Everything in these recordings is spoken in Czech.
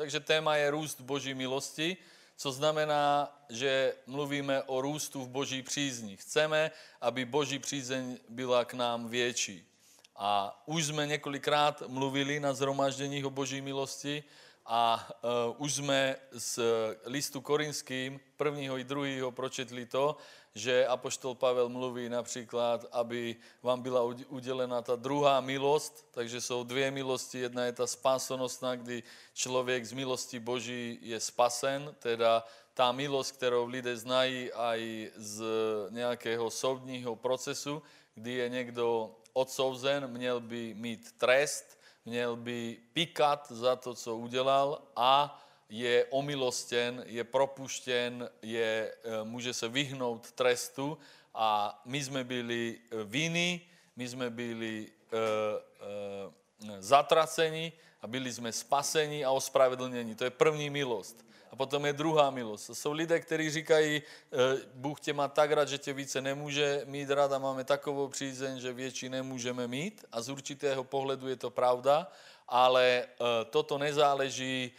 Takže téma je růst Boží milosti, co znamená, že mluvíme o růstu v Boží přízni. Chceme, aby Boží přízeň byla k nám větší. A už jsme několikrát mluvili na zhromažděních o Boží milosti a uh, už jsme z listu korinským prvního i druhého pročetli to, že Apoštol Pavel mluví například, aby vám byla udělena ta druhá milost, takže jsou dvě milosti. Jedna je ta spásonosná, kdy člověk z milosti Boží je spasen, teda ta milost, kterou lidé znají aj z nějakého soudního procesu, kdy je někdo odsouzen, měl by mít trest, měl by pikat za to, co udělal a je omilostěn, je propuštěn, je, eh, může se vyhnout trestu a my jsme byli eh, viny, my jsme byli uh, uh, zatraceni a byli jsme spaseni a ospravedlněni. To je první milost. A potom je druhá milost. Jsou lidé, kteří říkají, Bůh tě má tak rád, že tě více nemůže mít rád a máme takovou přízeň, že větší nemůžeme mít. A z určitého pohledu je to pravda, ale toto nezáleží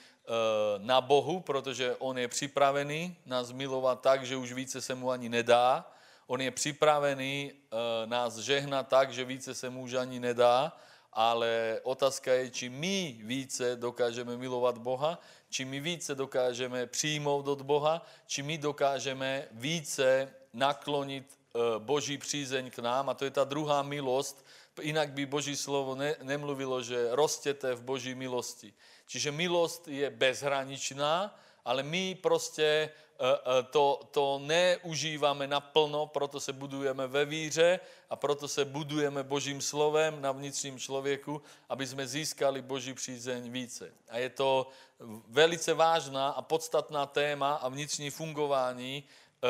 na Bohu, protože On je připravený nás milovat tak, že už více se mu ani nedá. On je připravený eh, nás žehnat tak, že více se mu už ani nedá, ale otázka je, či my více dokážeme milovat Boha, či my více dokážeme přijmout od Boha, či my dokážeme více naklonit eh, Boží přízeň k nám. A to je ta druhá milost, Inak by Boží slovo ne, nemluvilo, že rostěte v Boží milosti. Čiže milost je bezhraničná, ale my prostě e, e, to, to neužíváme naplno, proto se budujeme ve víře a proto se budujeme Božím slovem na vnitřním člověku, aby jsme získali Boží přízeň více. A je to velice vážná a podstatná téma a vnitřní fungování uh,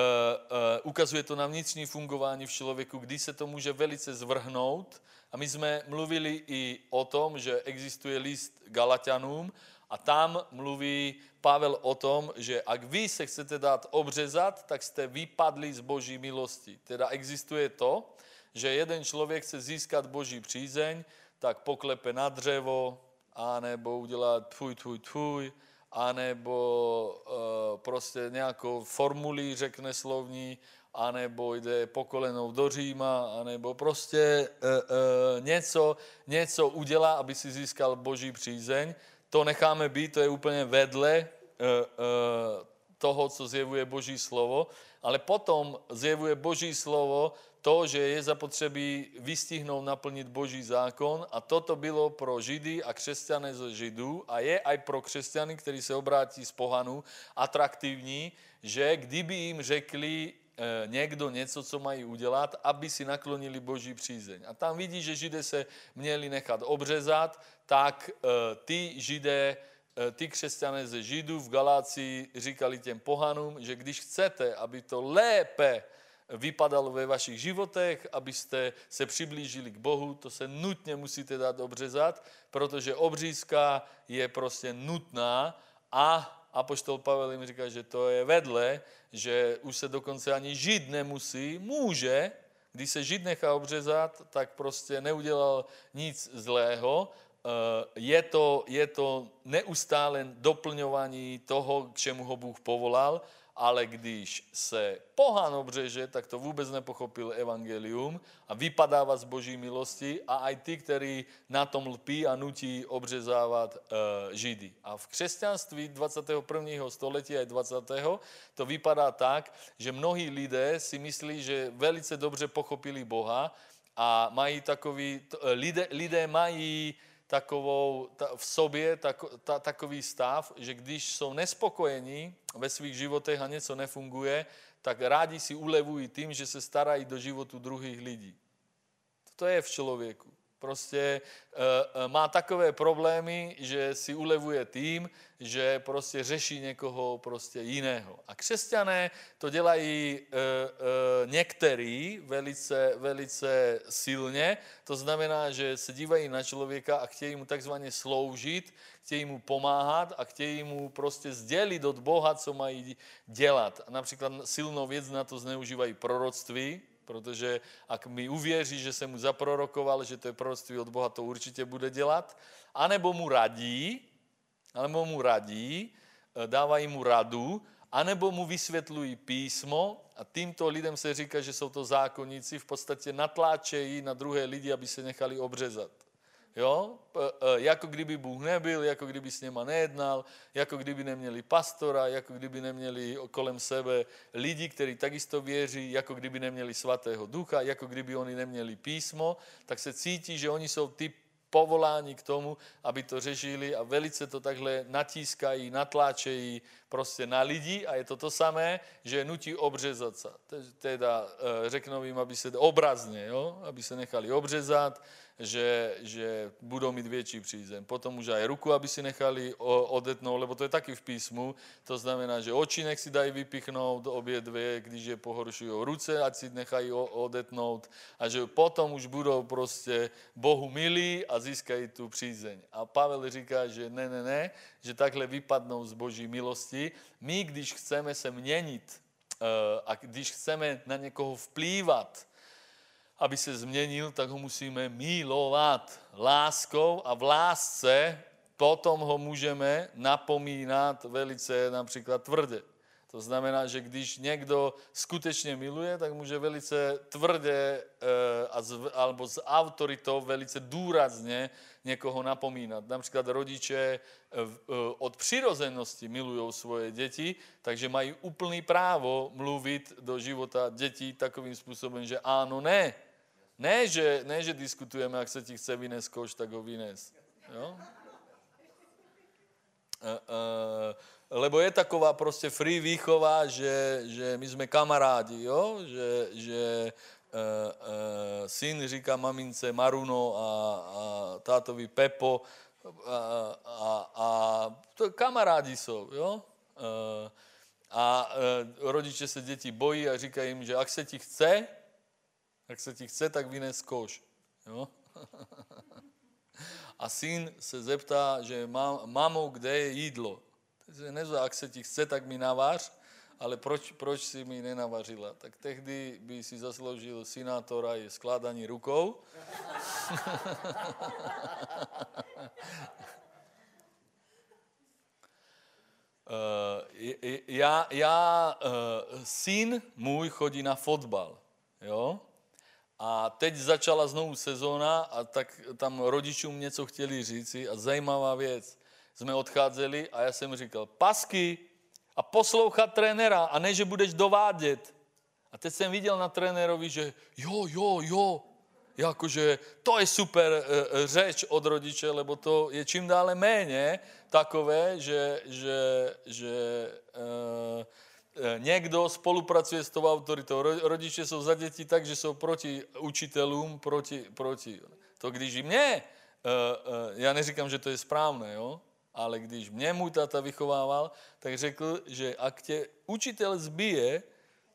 ukazuje to na vnitřní fungování v člověku, kdy se to může velice zvrhnout. A my jsme mluvili i o tom, že existuje list Galatianům a tam mluví Pavel o tom, že ak vy se chcete dát obřezat, tak jste vypadli z boží milosti. Teda existuje to, že jeden člověk chce získat boží přízeň, tak poklepe na dřevo, anebo udělá tvůj, tvůj, tvůj, anebo uh, prostě nějakou formulí řekne slovní, anebo jde po kolenou do Říma, anebo prostě uh, uh, něco, něco udělá, aby si získal boží přízeň. To necháme být, to je úplně vedle uh, uh, toho, co zjevuje boží slovo, ale potom zjevuje boží slovo to, že je zapotřebí vystihnout, naplnit boží zákon a toto bylo pro židy a křesťany z židů a je aj pro křesťany, kteří se obrátí z pohanu, atraktivní, že kdyby jim řekli e, někdo něco, co mají udělat, aby si naklonili boží přízeň. A tam vidí, že židé se měli nechat obřezat, tak e, ty židé e, ty křesťané ze Židů v Galácii říkali těm pohanům, že když chcete, aby to lépe vypadalo ve vašich životech, abyste se přiblížili k Bohu, to se nutně musíte dát obřezat, protože obřízka je prostě nutná a Apoštol Pavel jim říká, že to je vedle, že už se dokonce ani žít nemusí, může, když se žid nechá obřezat, tak prostě neudělal nic zlého. Eh, je to, je to neustále doplňování toho, k čemu ho Bůh povolal, ale když se pohán obřeže, tak to vůbec nepochopil evangelium a vypadává z boží milosti a aj ty, kteří na tom lpí a nutí obřezávat uh, židy. A v křesťanství 21. století a 20. to vypadá tak, že mnohí lidé si myslí, že velice dobře pochopili Boha a mají takový, lidé, lidé mají takovou, ta, v sobě tak, ta, takový stav, že když jsou nespokojení ve svých životech a něco nefunguje, tak rádi si ulevují tím, že se starají do životu druhých lidí. To je v člověku prostě uh, má takové problémy, že si ulevuje tím, že prostě řeší někoho prostě jiného. A křesťané to dělají uh, uh, některý velice, velice silně. To znamená, že se dívají na člověka a chtějí mu takzvaně sloužit, chtějí mu pomáhat a chtějí mu prostě sdělit od Boha, co mají dělat. Například silnou věc na to zneužívají proroctví, protože ak mi uvěří, že se mu zaprorokoval, že to je proroctví od Boha, to určitě bude dělat, anebo mu radí, alebo mu radí, e, dávají mu radu, anebo mu vysvětlují písmo a týmto lidem se říká, že jsou to zákonníci, v podstatě natláčejí na druhé lidi, aby se nechali obřezat. Jo? Jako kdyby Bůh nebyl, jako kdyby s něma nejednal, jako kdyby neměli pastora, jako kdyby neměli kolem sebe lidi, kteří takisto věří, jako kdyby neměli svatého ducha, jako kdyby oni neměli písmo, tak se cítí, že oni jsou ty povolání k tomu, aby to řešili a velice to takhle natískají, natláčejí prostě na lidi a je to to samé, že nutí obřezat se. Teda eh, řeknou jim, aby se obrazně, jo? aby se nechali obřezat, že, že budou mít větší přízem. Potom už aj ruku, aby si nechali odetnout, lebo to je taky v písmu. To znamená, že očinek si dají vypichnout obě dvě, když je pohoršují ruce, ať si nechají odetnout a že potom už budou prostě Bohu milí a získají tu přízeň. A Pavel říká, že ne, ne, ne, že takhle vypadnou z Boží milosti. My, když chceme se měnit eh, a když chceme na někoho vplývat, aby se změnil, tak ho musíme milovat láskou a v lásce potom ho můžeme napomínat velice například tvrdě. To znamená, že když někdo skutečně miluje, tak může velice tvrdě eh, alebo s autoritou velice důrazně někoho napomínat. Například rodiče eh, eh, od přirozenosti milují svoje děti, takže mají úplný právo mluvit do života dětí takovým způsobem, že ano, ne, ne že, ne, že diskutujeme, jak se ti chce vynes koš, tak ho vynes. Jo? Uh, uh, lebo je taková prostě free výchova, že, že my jsme kamarádi, jo? že, že uh, uh, syn říká mamince Maruno a, a tátovi Pepo a, a, a to kamarádi jsou. Jo? Uh, a rodiče se děti bojí a říkají jim, že ak se ti chce, jak se ti chce, tak vynes koš. Jo? A syn se zeptá, že mamo, kde je jídlo? Nezve, jak se ti chce, tak mi navář, ale proč, proč si mi nenavařila? Tak tehdy by si zasloužil synátora je skládání rukou. uh, já, já uh, syn můj chodí na fotbal, jo? A teď začala znovu sezóna a tak tam rodičům něco chtěli říci a zajímavá věc. Jsme odcházeli a já jsem říkal, pasky a poslouchat trenéra a ne, že budeš dovádět. A teď jsem viděl na trenérovi, že jo, jo, jo, jakože to je super e, e, řeč od rodiče, lebo to je čím dále méně takové, že, že, že e, někdo spolupracuje s tou autoritou. Rodiče jsou za děti tak, že jsou proti učitelům, proti, proti. To když i mě, já neříkám, že to je správné, jo? Ale když mě můj tata vychovával, tak řekl, že ak tě učitel zbije,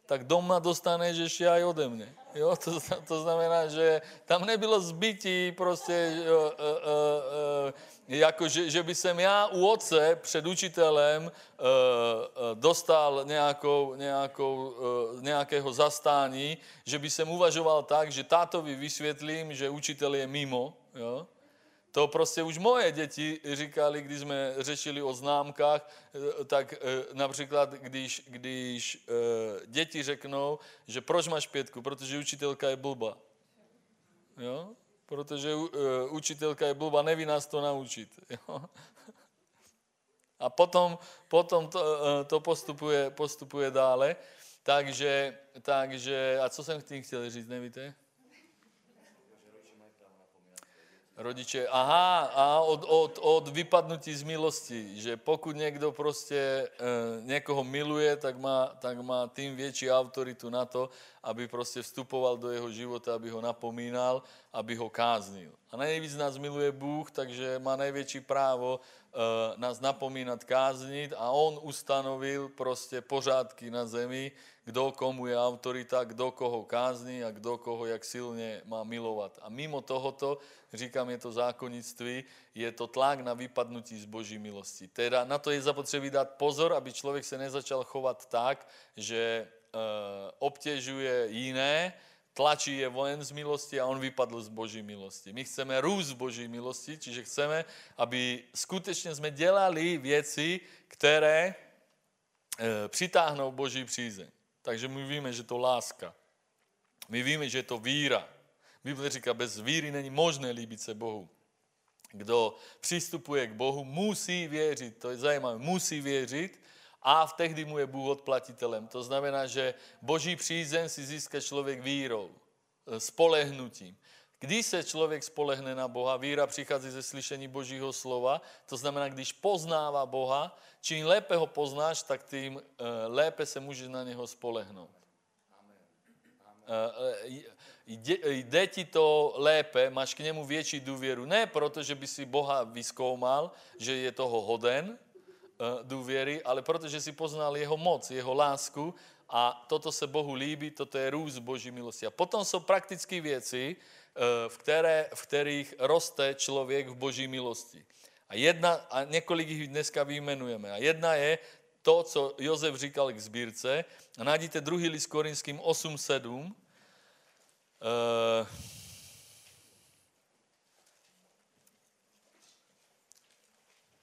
tak doma dostaneš ještě aj ode mě. Jo? To, to znamená, že tam nebylo zbytí prostě uh, uh, uh, jako že, že by jsem já u otce před učitelem uh, uh, dostal nějakou, nějakou, uh, nějakého zastání, že by jsem uvažoval tak, že tátovi vysvětlím, že učitel je mimo. Jo? To prostě už moje děti říkali, když jsme řešili o známkách, tak například, když, když děti řeknou, že proč máš pětku, protože učitelka je blba. Jo? protože učitelka je blbá, neví nás to naučit. Jo? A potom, potom to, to postupuje, postupuje dále. Takže, takže, a co jsem tím chtěl říct, nevíte? Rodiče, aha, a od, od, od vypadnutí z milosti, že pokud někdo prostě e, někoho miluje, tak má, tak má tím větší autoritu na to, aby prostě vstupoval do jeho života, aby ho napomínal, aby ho káznil. A nejvíc nás miluje Bůh, takže má největší právo e, nás napomínat, káznit a on ustanovil prostě pořádky na zemi, kdo komu je autorita, kdo koho kázní a kdo koho jak silně má milovat. A mimo tohoto, říkám, je to zákonnictví, je to tlak na vypadnutí z boží milosti. Teda na to je zapotřebí dát pozor, aby člověk se nezačal chovat tak, že e, obtěžuje jiné, tlačí je vojen z milosti a on vypadl z Boží milosti. My chceme růst z Boží milosti, čiže chceme, aby skutečně jsme dělali věci, které e, přitáhnou Boží přízeň. Takže my víme, že to láska. My víme, že je to víra. Bible říká, bez víry není možné líbit se Bohu. Kdo přistupuje k Bohu, musí věřit, to je zajímavé, musí věřit a tehdy mu je Bůh odplatitelem. To znamená, že boží přízeň si získá člověk vírou, eh, spolehnutím. Když se člověk spolehne na Boha, víra přichází ze slyšení Božího slova, to znamená, když poznává Boha, čím lépe ho poznáš, tak tím eh, lépe se můžeš na něho spolehnout. Eh, jde ti to lépe, máš k němu větší důvěru. Ne proto, že by si Boha vyskoumal, že je toho hoden, důvěry, ale protože si poznal jeho moc, jeho lásku a toto se Bohu líbí, toto je růst Boží milosti. A potom jsou praktické věci, eh, v, které, v kterých roste člověk v Boží milosti. A, jedna, a několik jich dneska vyjmenujeme. A jedna je to, co Jozef říkal k sbírce. A najdete druhý list Korinským 8.7. Uh,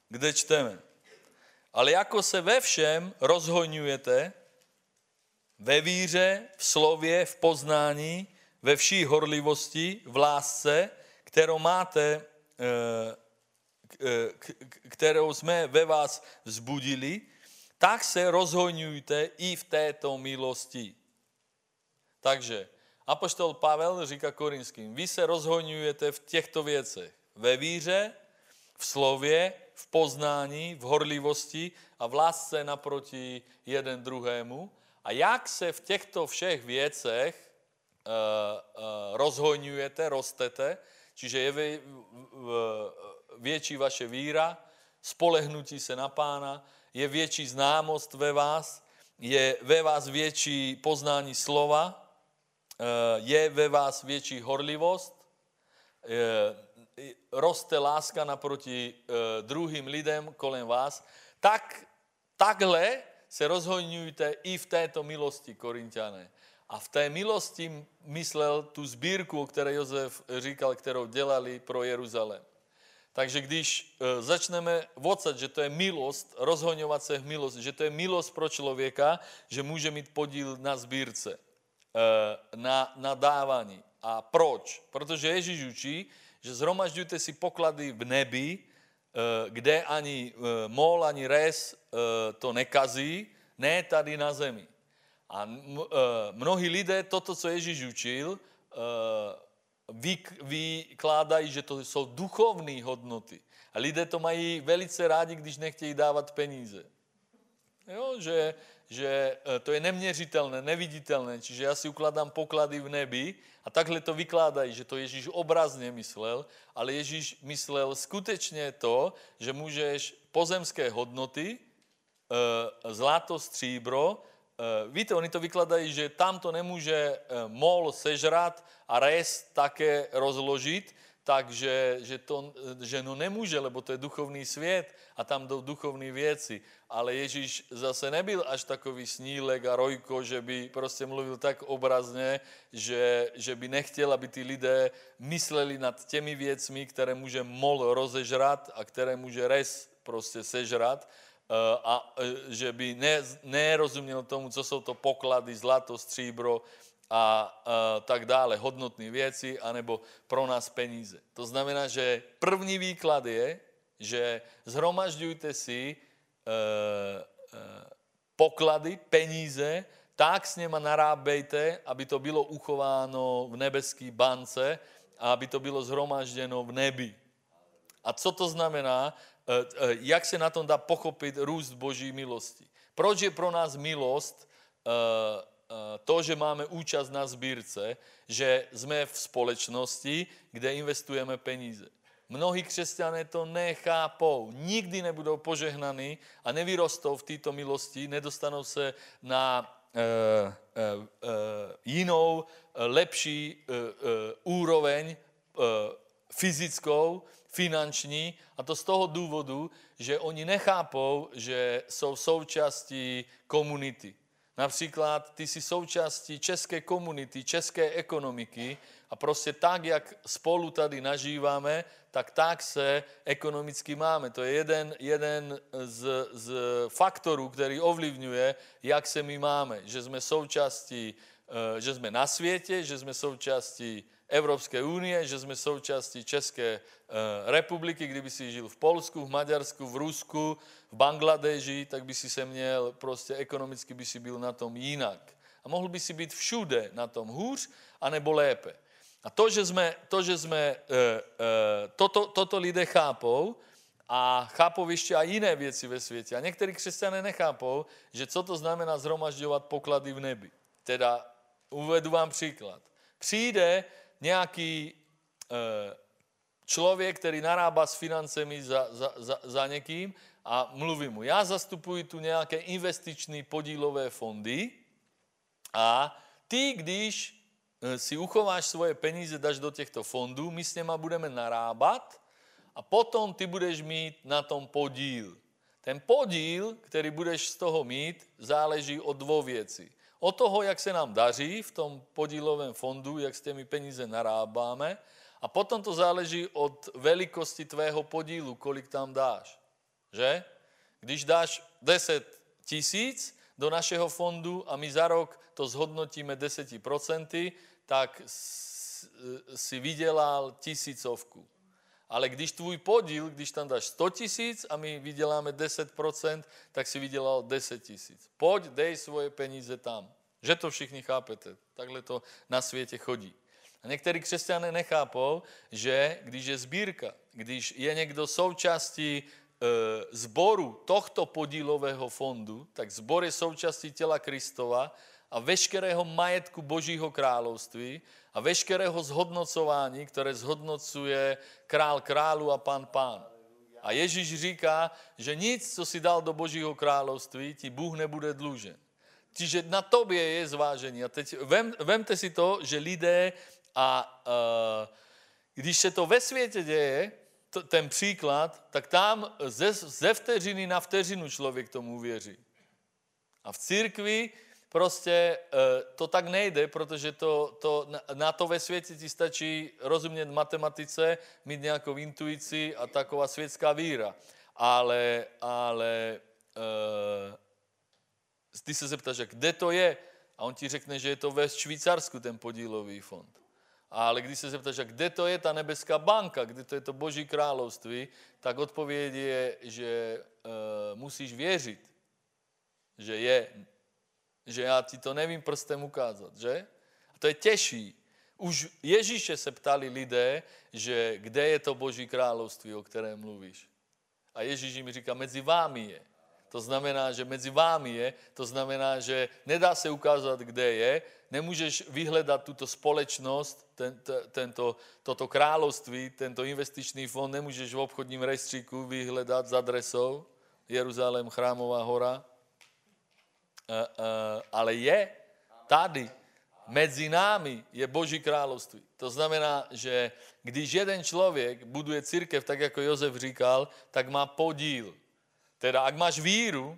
kde čteme. Ale jako se ve všem rozhojňujete, ve víře, v slově, v poznání, ve vší horlivosti, v lásce, kterou máte, eh, eh, kterou jsme ve vás vzbudili, tak se rozhojňujte i v této milosti. Takže Apoštol Pavel říká korinským, vy se rozhojňujete v těchto věcech. Ve víře, v slově, v poznání, v horlivosti a v lásce naproti jeden druhému. A jak se v těchto všech věcech uh, uh, rozhojňujete, rostete, čiže je vě, větší vaše víra, spolehnutí se na pána, je větší známost ve vás, je ve vás větší poznání slova, uh, je ve vás větší horlivost, roste láska naproti uh, druhým lidem kolem vás, tak takhle se rozhodňujte i v této milosti, Korintiané. A v té milosti myslel tu sbírku, o které Josef říkal, kterou dělali pro Jeruzalém. Takže když e, začneme vocat, že to je milost, rozhoňovat se v milost, že to je milost pro člověka, že může mít podíl na sbírce, e, na, na dávání. A proč? Protože Ježíš učí, že zhromažďujte si poklady v nebi, eh, kde ani eh, mol, ani res eh, to nekazí, ne tady na zemi. A mnohí lidé toto, co Ježíš učil, vykládají, že to jsou duchovní hodnoty. A lidé to mají velice rádi, když nechtějí dávat peníze. Jo, že, že to je neměřitelné, neviditelné, čiže já si ukladám poklady v nebi a takhle to vykládají, že to Ježíš obrazně myslel, ale Ježíš myslel skutečně to, že můžeš pozemské hodnoty, eh, zlato, stříbro, eh, víte, oni to vykladají, že tam to nemůže mol sežrat a res také rozložit, takže že to že no nemůže, lebo to je duchovní svět a tam jdou duchovní věci. Ale Ježíš zase nebyl až takový snílek a rojko, že by prostě mluvil tak obrazně, že, že by nechtěl, aby ty lidé mysleli nad těmi věcmi, které může mol rozežrat a které může res prostě sežrat eh, a eh, že by ne, nerozuměl tomu, co jsou to poklady, zlato, stříbro, a, a tak dále, hodnotné věci, anebo pro nás peníze. To znamená, že první výklad je, že zhromažďujte si e, e, poklady, peníze, tak s něma narábejte, aby to bylo uchováno v nebeské bance a aby to bylo zhromažděno v nebi. A co to znamená? E, e, jak se na tom dá pochopit růst Boží milosti? Proč je pro nás milost Eh, to, že máme účast na sbírce, že jsme v společnosti, kde investujeme peníze. Mnohí křesťané to nechápou, nikdy nebudou požehnaní a nevyrostou v této milosti, nedostanou se na e, e, jinou, lepší e, úroveň fyzickou, finanční. A to z toho důvodu, že oni nechápou, že jsou součástí komunity. Například ty jsi součástí české komunity, české ekonomiky a prostě tak, jak spolu tady nažíváme, tak tak se ekonomicky máme. To je jeden, jeden z, z faktorů, který ovlivňuje, jak se my máme. Že jsme součástí, eh, že jsme na světě, že jsme součástí Evropské unie, že jsme součástí České eh, republiky, kdyby si žil v Polsku, v Maďarsku, v Rusku, v Bangladeži, tak by si se měl, prostě ekonomicky by si byl na tom jinak. A mohl by si být všude na tom hůř, anebo lépe. A to, že jsme, to, že jsme e, e, toto, toto lidé chápou, a chápou ještě i jiné věci ve světě. A někteří křesťané nechápou, že co to znamená zhromažďovat poklady v nebi. Teda uvedu vám příklad. Přijde nějaký e, člověk, který narábá s financemi za, za, za, za někým a mluví mu, já zastupuji tu nějaké investiční podílové fondy a ty, když si uchováš svoje peníze, dáš do těchto fondů, my s něma budeme narábat a potom ty budeš mít na tom podíl. Ten podíl, který budeš z toho mít, záleží od dvou věcí od toho, jak se nám daří v tom podílovém fondu, jak s těmi peníze narábáme a potom to záleží od velikosti tvého podílu, kolik tam dáš. Že? Když dáš 10 tisíc do našeho fondu a my za rok to zhodnotíme 10%, tak si vydělal tisícovku. Ale když tvůj podíl, když tam dáš 100 tisíc a my vyděláme 10%, tak si vydělal 10 tisíc. Pojď, dej svoje peníze tam. Že to všichni chápete. Takhle to na světě chodí. A někteří křesťané nechápou, že když je sbírka, když je někdo součástí e, zboru tohto podílového fondu, tak zbor je součástí těla Kristova a veškerého majetku Božího království a veškerého zhodnocování, které zhodnocuje král králu a pan pán. A Ježíš říká, že nic, co si dal do Božího království, ti Bůh nebude dlužen. Čiže na tobě je zvážení. A teď vem, vemte si to, že lidé a uh, když se to ve světě děje, to, ten příklad, tak tam ze, ze vteřiny na vteřinu člověk tomu věří. A v církvi prostě uh, to tak nejde, protože to, to, na to ve světě ti stačí rozumět matematice, mít nějakou intuici a taková světská víra. Ale, ale uh, ty se zeptáš, kde to je, a on ti řekne, že je to ve Švýcarsku ten podílový fond. Ale když se zeptáš, kde to je ta nebeská banka, kde to je to boží království, tak odpověď je, že uh, musíš věřit, že je, že já ti to nevím prstem ukázat, že? A to je těžší. Už Ježíše se ptali lidé, že kde je to boží království, o kterém mluvíš. A Ježíš jim říká, mezi vámi je. To znamená, že mezi vámi je, to znamená, že nedá se ukázat, kde je, nemůžeš vyhledat tuto společnost, ten, tento, toto království, tento investiční fond, nemůžeš v obchodním rejstříku vyhledat s adresou Jeruzalém, Chrámová hora, ale je tady, mezi námi je Boží království. To znamená, že když jeden člověk buduje církev, tak jako Josef říkal, tak má podíl teda ak máš víru,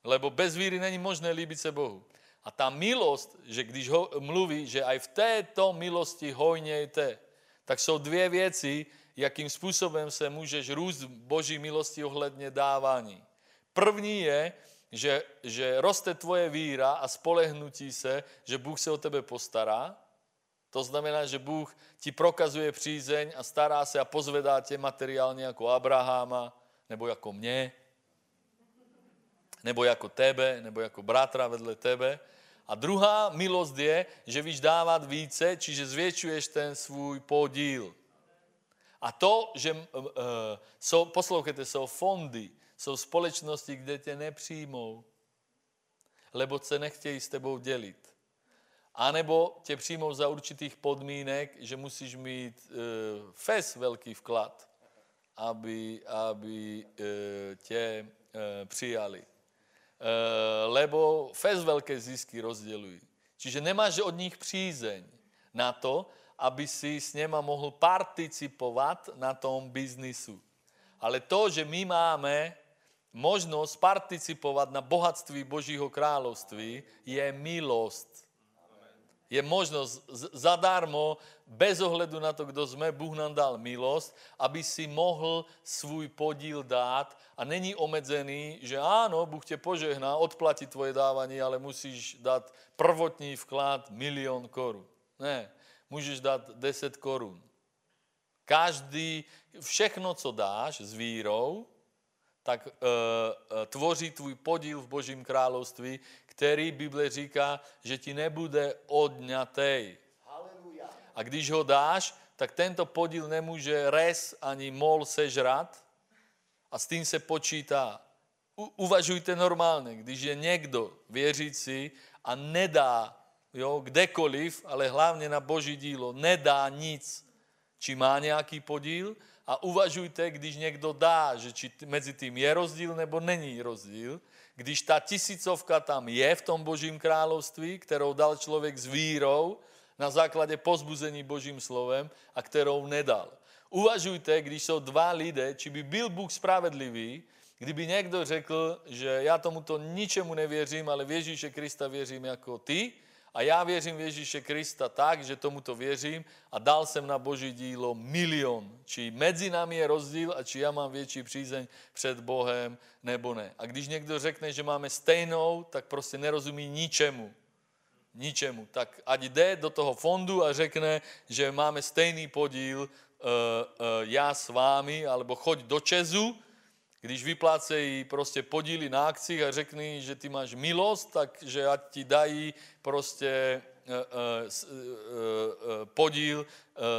lebo bez víry není možné líbit se Bohu. A ta milost, že když ho, mluví, že aj v této milosti hojnějte, tak jsou dvě věci, jakým způsobem se můžeš růst v boží milosti ohledně dávání. První je, že, že roste tvoje víra a spolehnutí se, že Bůh se o tebe postará. To znamená, že Bůh ti prokazuje přízeň a stará se a pozvedá tě materiálně jako Abraháma nebo jako mě nebo jako tebe, nebo jako bratra vedle tebe. A druhá milost je, že víš dávat více, čiže zvětšuješ ten svůj podíl. A to, že uh, jsou, poslouchejte, jsou fondy, jsou společnosti, kde tě nepřijmou, lebo se nechtějí s tebou dělit. A nebo tě přijmou za určitých podmínek, že musíš mít uh, fes velký vklad, aby, aby uh, tě uh, přijali. Eh, lebo fez velké zisky rozdělují. Čiže nemáš od nich přízeň na to, aby si s něma mohl participovat na tom biznisu. Ale to, že my máme možnosť participovať na bohatství Božího kráľovství je milost. Je možnosť zadarmo, bez ohledu na to, kdo sme, Bůh nám dal milost, aby si mohl svůj podíl dát a není omezený, že áno, Bůh tě požehná, odplatí tvoje dávanie, ale musíš dát prvotní vklad milion korun. Ne, můžeš dát 10 korun. Každý, všechno, co dáš s vírou, tak e, e, tvoří tvůj podíl v Božím království, který Bible říká, že ti nebude odňatý. A když ho dáš, tak tento podíl nemůže res ani mol sežrat a s tím se počítá. U, uvažujte normálně, když je někdo věřící a nedá jo, kdekoliv, ale hlavně na boží dílo, nedá nic, či má nějaký podíl a uvažujte, když někdo dá, že či mezi tím je rozdíl nebo není rozdíl, když ta tisícovka tam je v tom božím království, kterou dal člověk s vírou, na základě pozbuzení božím slovem a kterou nedal. Uvažujte, když jsou dva lidé, či by byl Bůh spravedlivý, kdyby někdo řekl, že já tomuto ničemu nevěřím, ale v Ježíše Krista věřím jako ty, a já věřím v Ježíše Krista tak, že tomuto věřím a dal jsem na Boží dílo milion. Či mezi námi je rozdíl a či já mám větší přízeň před Bohem nebo ne. A když někdo řekne, že máme stejnou, tak prostě nerozumí ničemu. Ničemu. Tak ať jde do toho fondu a řekne, že máme stejný podíl uh, uh, já s vámi, alebo choď do Čezu když vyplácejí prostě podíly na akcích a řekni, že ty máš milost, takže ať ti dají prostě uh, uh, uh, podíl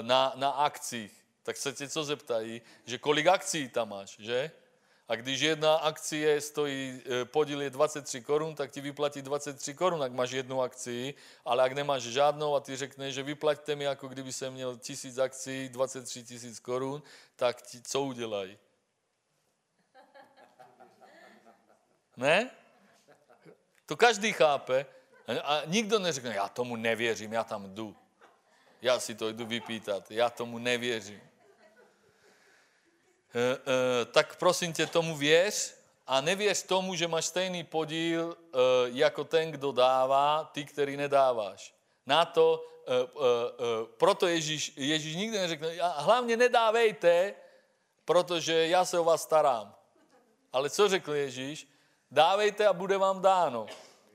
na, na akcích. Tak se tě co zeptají, že kolik akcí tam máš, že? A když jedna akcie stojí, podíl je 23 korun, tak ti vyplatí 23 korun, ak máš jednu akcii, ale ak nemáš žádnou a ty řekneš, že vyplaťte mi, jako kdyby jsem měl tisíc akcí, 23 tisíc korun, tak ti co udělají? Ne? To každý chápe. A nikdo neřekne, já tomu nevěřím, já tam jdu. Já si to jdu vypítat, já tomu nevěřím. E, e, tak prosím tě, tomu věř a nevěř tomu, že máš stejný podíl e, jako ten, kdo dává, ty, který nedáváš. Na to, proto Ježíš, Ježíš nikdy neřekne, hlavně nedávejte, protože já se o vás starám. Ale co řekl Ježíš? Dávejte a bude vám dáno.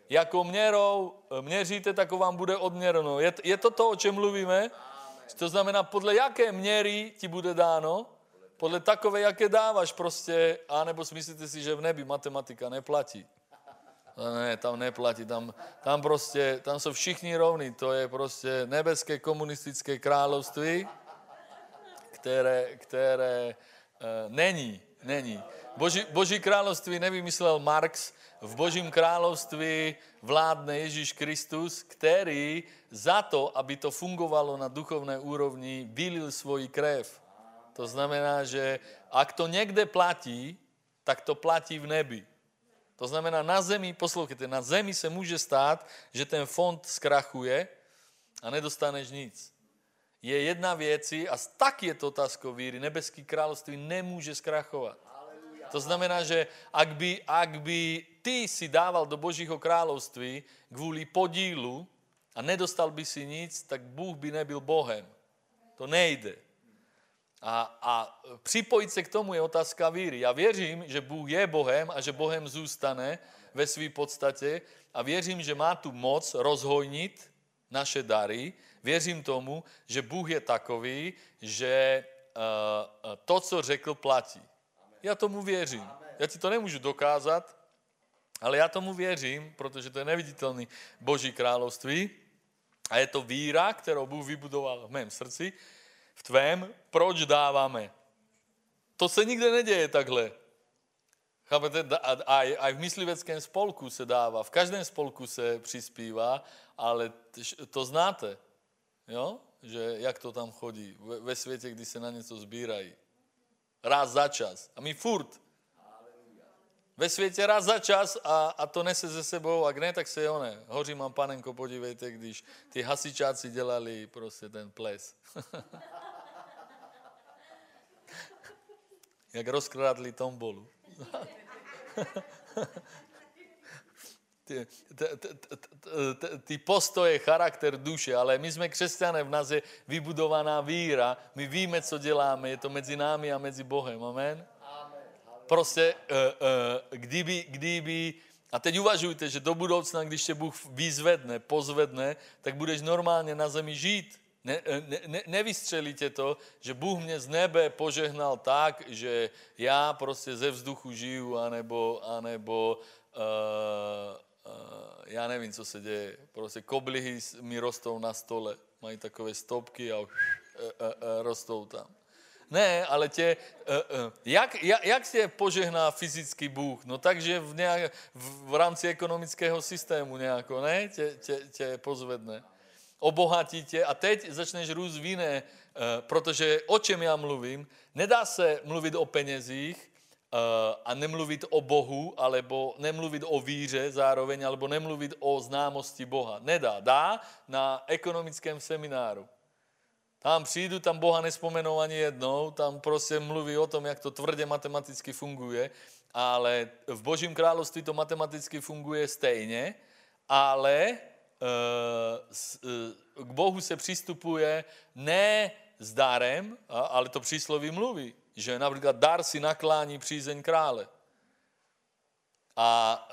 Jako měrou měříte, tak vám bude odměrno. Je, je to to, o čem mluvíme? To znamená, podle jaké měry ti bude dáno? Podle takové, jaké dáváš prostě, anebo smyslíte si, že v nebi matematika neplatí. No ne, tam neplatí, tam, tam prostě, tam jsou všichni rovní, to je prostě nebeské komunistické království, které, které e, není, není. Boží, Boží království nevymyslel Marx, v Božím království vládne Ježíš Kristus, který za to, aby to fungovalo na duchovné úrovni, vylil svoji krev. To znamená, že ak to někde platí, tak to platí v nebi. To znamená, na zemi, poslouchejte, na zemi se může stát, že ten fond zkrachuje a nedostaneš nic. Je jedna věc, a tak je to otázkou víry, nebeský království nemůže zkrachovat. To znamená, že ak by, ak by ty si dával do Božího království kvůli podílu a nedostal by si nic, tak Bůh by nebyl Bohem. To nejde. A, a připojit se k tomu je otázka víry. Já věřím, že Bůh je Bohem a že Bohem zůstane ve své podstatě a věřím, že má tu moc rozhojnit naše dary. Věřím tomu, že Bůh je takový, že uh, to, co řekl, platí. Já tomu věřím. Já ti to nemůžu dokázat, ale já tomu věřím, protože to je neviditelný Boží království a je to víra, kterou Bůh vybudoval v mém srdci, v tvém, proč dáváme. To se nikde neděje takhle. Chápete? A, a v mysliveckém spolku se dává, v každém spolku se přispívá, ale to znáte, jo? že jak to tam chodí ve, ve světě, kdy se na něco sbírají raz za čas. A my furt. Ve světě raz za čas a, a to nese ze sebou, a ne, tak se one. Hoří mám panenko, podívejte, když ty hasičáci dělali prostě ten ples. Jak rozkrádli tombolu. ty, ty, ty, ty postoje, charakter duše, ale my jsme křesťané, v nás je vybudovaná víra, my víme, co děláme, je to mezi námi a mezi Bohem, amen? Prostě, uh, uh, kdyby, kdyby, a teď uvažujte, že do budoucna, když tě Bůh vyzvedne, pozvedne, tak budeš normálně na zemi žít. Ne, ne, ne, nevystřelí tě to, že Bůh mě z nebe požehnal tak, že já prostě ze vzduchu žiju, anebo, anebo uh, já nevím, co se děje. Prostě koblihy mi rostou na stole, mají takové stopky a uh, uh, uh, rostou tam. Ne, ale tě, jak, jak, jak tě požehná fyzický Bůh? No takže v, nějak, v, v rámci ekonomického systému nějako, ne? Tě, tě, tě pozvedne. Obohatí tě a teď začneš růst v jiné, protože o čem já mluvím? Nedá se mluvit o penězích, a nemluvit o Bohu, alebo nemluvit o víře zároveň, alebo nemluvit o známosti Boha. Nedá. Dá na ekonomickém semináru. Tam přijdu, tam Boha nespomenou ani jednou, tam prostě mluví o tom, jak to tvrdě matematicky funguje, ale v Božím království to matematicky funguje stejně, ale e, s, e, k Bohu se přistupuje ne s darem, ale to přísloví mluví že například dar si naklání přízeň krále. A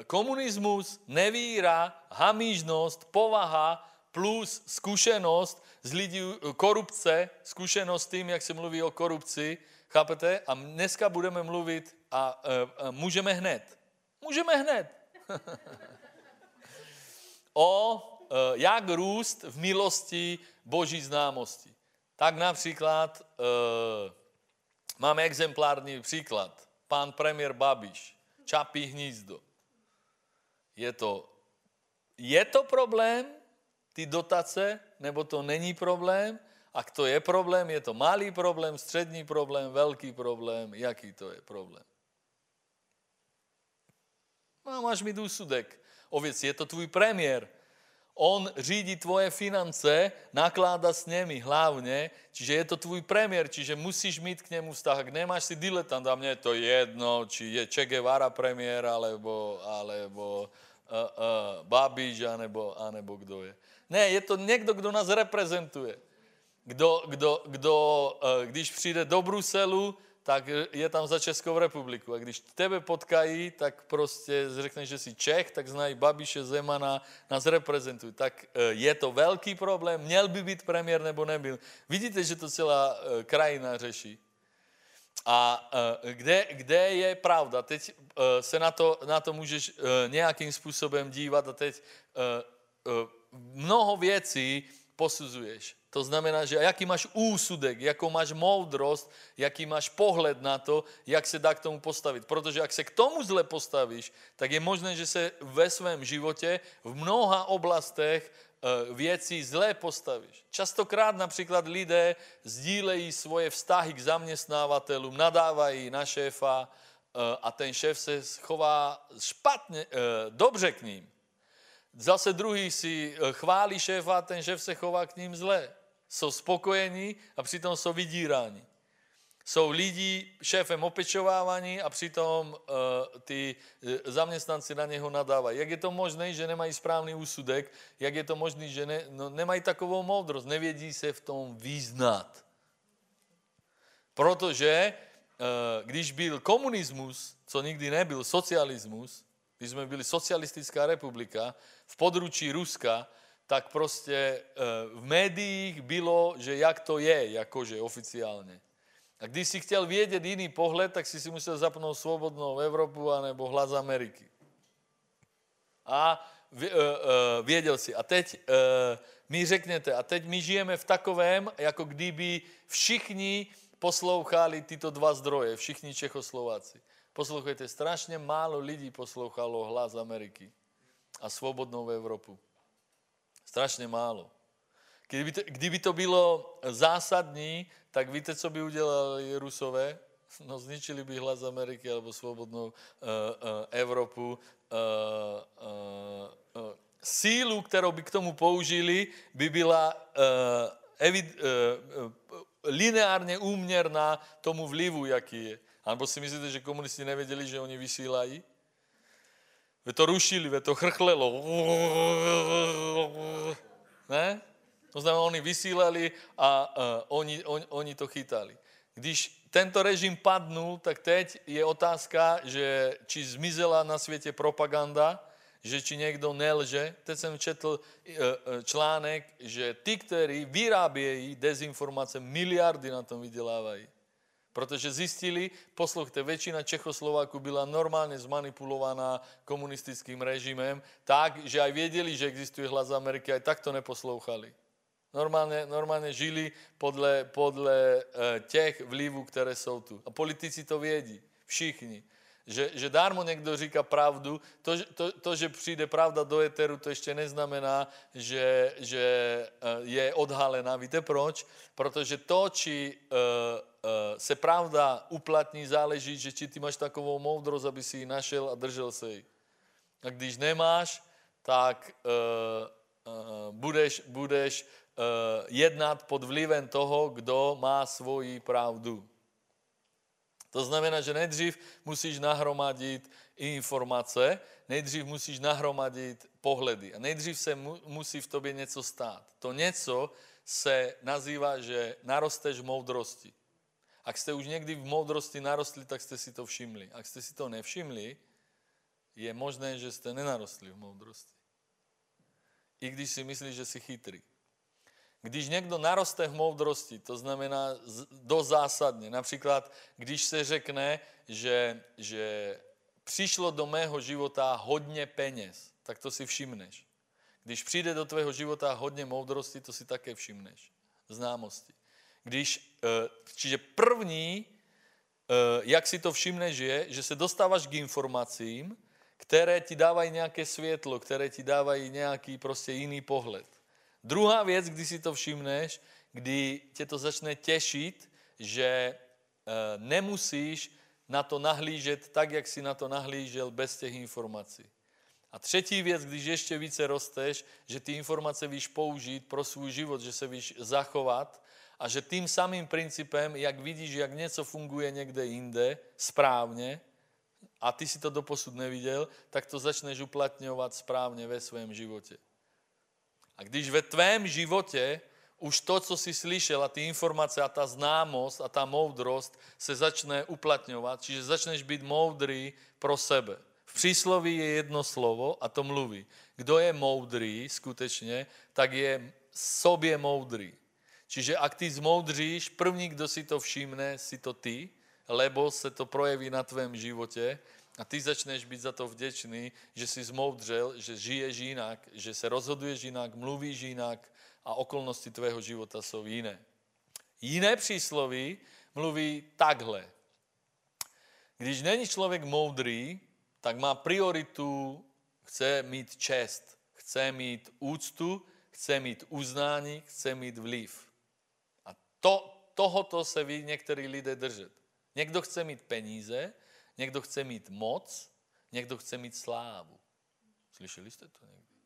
e, komunismus, nevíra, hamížnost, povaha plus zkušenost z lidí, korupce, zkušenost s tím, jak se mluví o korupci, chápete? A dneska budeme mluvit a e, můžeme hned. Můžeme hned. o e, jak růst v milosti Boží známosti. Tak například e, Máme exemplární příklad. Pán premiér Babiš, Čapí hnízdo. Je to, je to problém, ty dotace, nebo to není problém? A to je problém, je to malý problém, střední problém, velký problém, jaký to je problém? No, máš mi úsudek o věci, je to tvůj premiér, on řídí tvoje finance, nakládá s nimi hlavně, čiže je to tvůj premiér, čiže musíš mít k němu vztah. Ak nemáš si diletant a mně je to jedno, či je Che Guevara premiér, alebo, alebo uh, uh, Babiš, anebo, anebo kdo je. Ne, je to někdo, kdo nás reprezentuje. Kdo, kdo, kdo uh, když přijde do Bruselu, tak je tam za Českou republiku. A když tebe potkají, tak prostě řekneš, že jsi Čech, tak znají Babiše, Zemana, nás reprezentují. Tak e, je to velký problém, měl by být premiér nebo nebyl. Vidíte, že to celá e, krajina řeší. A e, kde, kde je pravda? Teď se na to, na to můžeš nějakým způsobem dívat a teď mnoho věcí posuzuješ. To znamená, že jaký máš úsudek, jakou máš moudrost, jaký máš pohled na to, jak se dá k tomu postavit. Protože jak se k tomu zle postavíš, tak je možné, že se ve svém životě v mnoha oblastech eh, věcí zlé postavíš. Častokrát například lidé sdílejí svoje vztahy k zaměstnávatelům, nadávají na šéfa eh, a ten šéf se chová špatně, eh, dobře k ním. Zase druhý si chválí šéfa ten šéf se chová k ním zle jsou spokojení a přitom jsou vydíráni. Jsou lidi šéfem opečovávaní a přitom uh, ty uh, zaměstnanci na něho nadávají. Jak je to možné, že nemají správný úsudek? Jak je to možné, že ne, no, nemají takovou moudrost? Nevědí se v tom význat. Protože uh, když byl komunismus, co nikdy nebyl, socialismus, když jsme byli socialistická republika, v područí Ruska, tak prostě eh, v médiích bylo, že jak to je, jakože oficiálně. A když si chtěl vědět jiný pohled, tak si si musel zapnout svobodnou Evropu anebo hlas Ameriky. A eh, eh, věděl si. A teď mi řekněte, a teď my žijeme v takovém, jako kdyby všichni poslouchali tyto dva zdroje, všichni Čechoslováci. Poslouchejte, strašně málo lidí poslouchalo hlas Ameriky a svobodnou Evropu. Strašně málo. Kdyby to, kdyby to bylo zásadní, tak víte, co by udělali Rusové? No zničili by hlas Ameriky alebo svobodnou uh, uh, Evropu. Uh, uh, uh, sílu, kterou by k tomu použili, by byla uh, evid, uh, uh, lineárně úměrná tomu vlivu, jaký je. Alebo si myslíte, že komunisti nevěděli, že oni vysílají? Ve to rušili, ve to chrchlelo. Ne? To znamená, oni vysílali a uh, oni, on, oni to chytali. Když tento režim padnul, tak teď je otázka, že či zmizela na světě propaganda, že či někdo nelže. Teď jsem četl e, e, článek, že ty, kteří vyrábějí dezinformace, miliardy na tom vydělávají. Protože zjistili, poslouchejte, většina Čechoslováků byla normálně zmanipulovaná komunistickým režimem, tak, že aj věděli, že existuje hlas Ameriky, aj tak to neposlouchali. Normálně, normálně žili podle, podle eh, těch vlivů, které jsou tu. A politici to vědí, všichni. Že, že dármo někdo říká pravdu, to, to, to, že přijde pravda do eteru, to ještě neznamená, že, že eh, je odhalená. Víte proč? Protože to, či uh, uh, se pravda uplatní, záleží, že či ty máš takovou moudrost, aby si ji našel a držel se ji. A když nemáš, tak uh, uh, budeš, budeš Eh, jednat pod vlivem toho, kdo má svoji pravdu. To znamená, že nejdřív musíš nahromadit informace, nejdřív musíš nahromadit pohledy a nejdřív se mu, musí v tobě něco stát. To něco se nazývá, že narosteš moudrosti. Ak jste už někdy v moudrosti narostli, tak jste si to všimli. Ak jste si to nevšimli, je možné, že jste nenarostli v moudrosti. I když si myslíš, že jsi chytrý. Když někdo naroste v moudrosti, to znamená do zásadně, například když se řekne, že, že přišlo do mého života hodně peněz, tak to si všimneš. Když přijde do tvého života hodně moudrosti, to si také všimneš. Známosti. Když, eh, čiže první, eh, jak si to všimneš, je, že se dostáváš k informacím, které ti dávají nějaké světlo, které ti dávají nějaký prostě jiný pohled. Druhá věc, kdy si to všimneš, kdy tě to začne těšit, že e, nemusíš na to nahlížet tak, jak si na to nahlížel bez těch informací. A třetí věc, když ještě více rosteš, že ty informace víš použít pro svůj život, že se víš zachovat a že tím samým principem, jak vidíš, jak něco funguje někde jinde správně, a ty si to doposud neviděl, tak to začneš uplatňovat správně ve svém životě. A když ve tvém životě už to, co jsi slyšel a ty informace a ta známost a ta moudrost se začne uplatňovat, čiže začneš být moudrý pro sebe. V přísloví je jedno slovo a to mluví. Kdo je moudrý skutečně, tak je sobě moudrý. Čiže ak ty zmoudříš, první, kdo si to všimne, si to ty, lebo se to projeví na tvém životě a ty začneš být za to vděčný, že jsi zmoudřel, že žiješ jinak, že se rozhoduješ jinak, mluvíš jinak a okolnosti tvého života jsou jiné. Jiné přísloví mluví takhle. Když není člověk moudrý, tak má prioritu, chce mít čest, chce mít úctu, chce mít uznání, chce mít vliv. A to, tohoto se ví některý lidé držet. Někdo chce mít peníze, Někdo chce mít moc, někdo chce mít slávu. Slyšeli jste to někdy?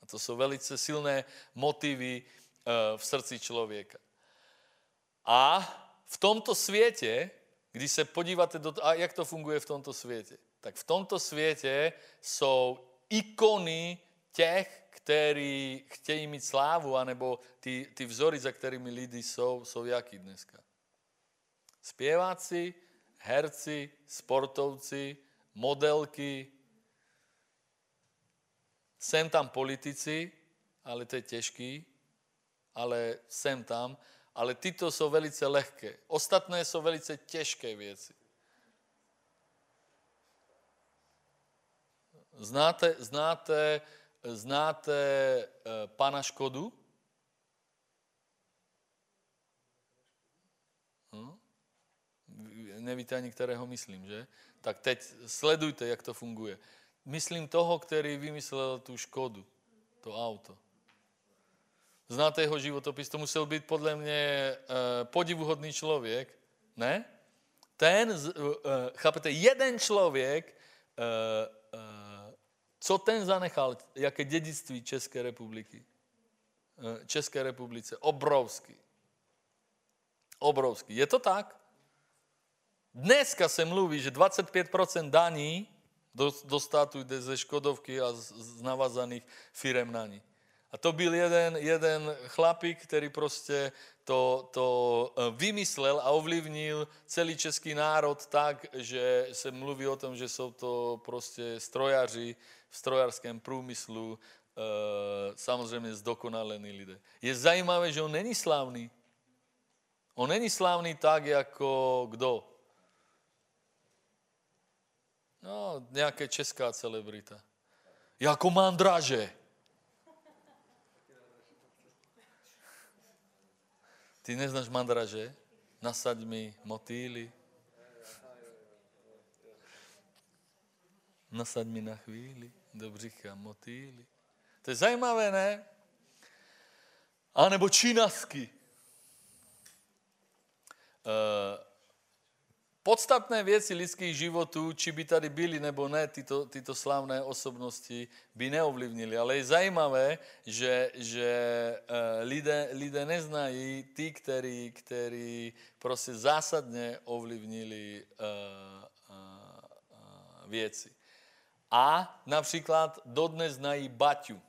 A to jsou velice silné motivy eh, v srdci člověka. A v tomto světě, když se podíváte do a jak to funguje v tomto světě, tak v tomto světě jsou ikony těch, kteří chtějí mít slávu, anebo ty, ty vzory, za kterými lidi jsou, jsou jaký dneska? Zpěváci, herci, sportovci, modelky, jsem tam politici, ale to je těžký, ale jsem tam, ale tyto jsou velice lehké. Ostatné jsou velice těžké věci. Znáte, znáte, znáte uh, pana Škodu? Nevíte ani, kterého myslím, že? Tak teď sledujte, jak to funguje. Myslím toho, který vymyslel tu škodu, to auto. Znáte jeho životopis, to musel být podle mě uh, podivuhodný člověk, ne? Ten, uh, chápete, jeden člověk, uh, co ten zanechal, jaké dědictví České republiky? České republice, obrovský. Obrovský. Je to tak? Dneska se mluví, že 25% daní do, do státu jde ze Škodovky a z, z navazaných firem na ní. A to byl jeden, jeden chlapík, který prostě to, to eh, vymyslel a ovlivnil celý český národ tak, že se mluví o tom, že jsou to prostě strojaři v strojarském průmyslu, e, samozřejmě zdokonalení lidé. Je zajímavé, že on není slavný. On není slavný tak, jako kdo? No, nějaké česká celebrita. Jako mandraže. Ty neznáš mandraže? Nasaď mi motýly. Nasaď mi na chvíli do břicha motýly. To je zajímavé, ne? A nebo čínasky. Uh, podstatné věci lidských životů, či by tady byly nebo ne, tyto, tyto slavné osobnosti by neovlivnili. Ale je zajímavé, že, že uh, lidé, lidé neznají ty, který, který prostě zásadně ovlivnili uh, uh, uh, věci. A například dodnes znají Baťu.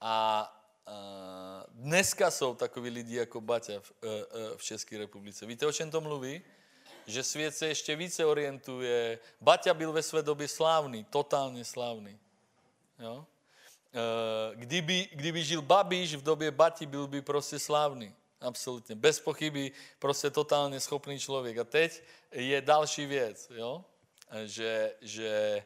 A dneska jsou takoví lidi jako Baťa v, e, e, v České republice. Víte, o čem to mluví? Že svět se ještě více orientuje. Baťa byl ve své době slávný, totálně slávný. Jo? E, kdyby, kdyby žil Babiš v době Bati, byl by prostě slávný. Absolutně. Bez pochyby prostě totálně schopný člověk. A teď je další věc, jo? že, že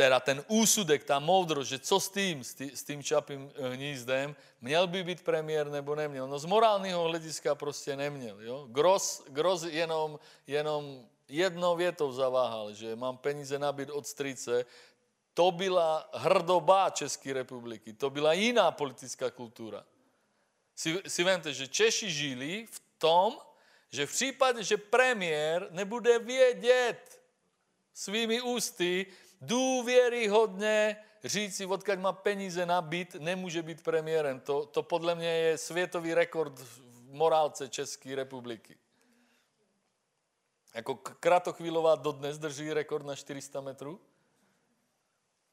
teda ten úsudek, ta moudrost, že co s tím, s tím čapým eh, hnízdem, měl by být premiér nebo neměl. No z morálního hlediska prostě neměl. Jo? Gros, Gros jenom, jenom jednou větou zaváhal, že mám peníze nabít od strice, to byla hrdoba České republiky, to byla jiná politická kultura. Si, si vemte, že Češi žili v tom, že v případě, že premiér nebude vědět svými ústy, důvěryhodně říci, odkud má peníze na byt, nemůže být premiérem. To, to podle mě je světový rekord v morálce České republiky. Jako Kratochvílová dodnes drží rekord na 400 metrů.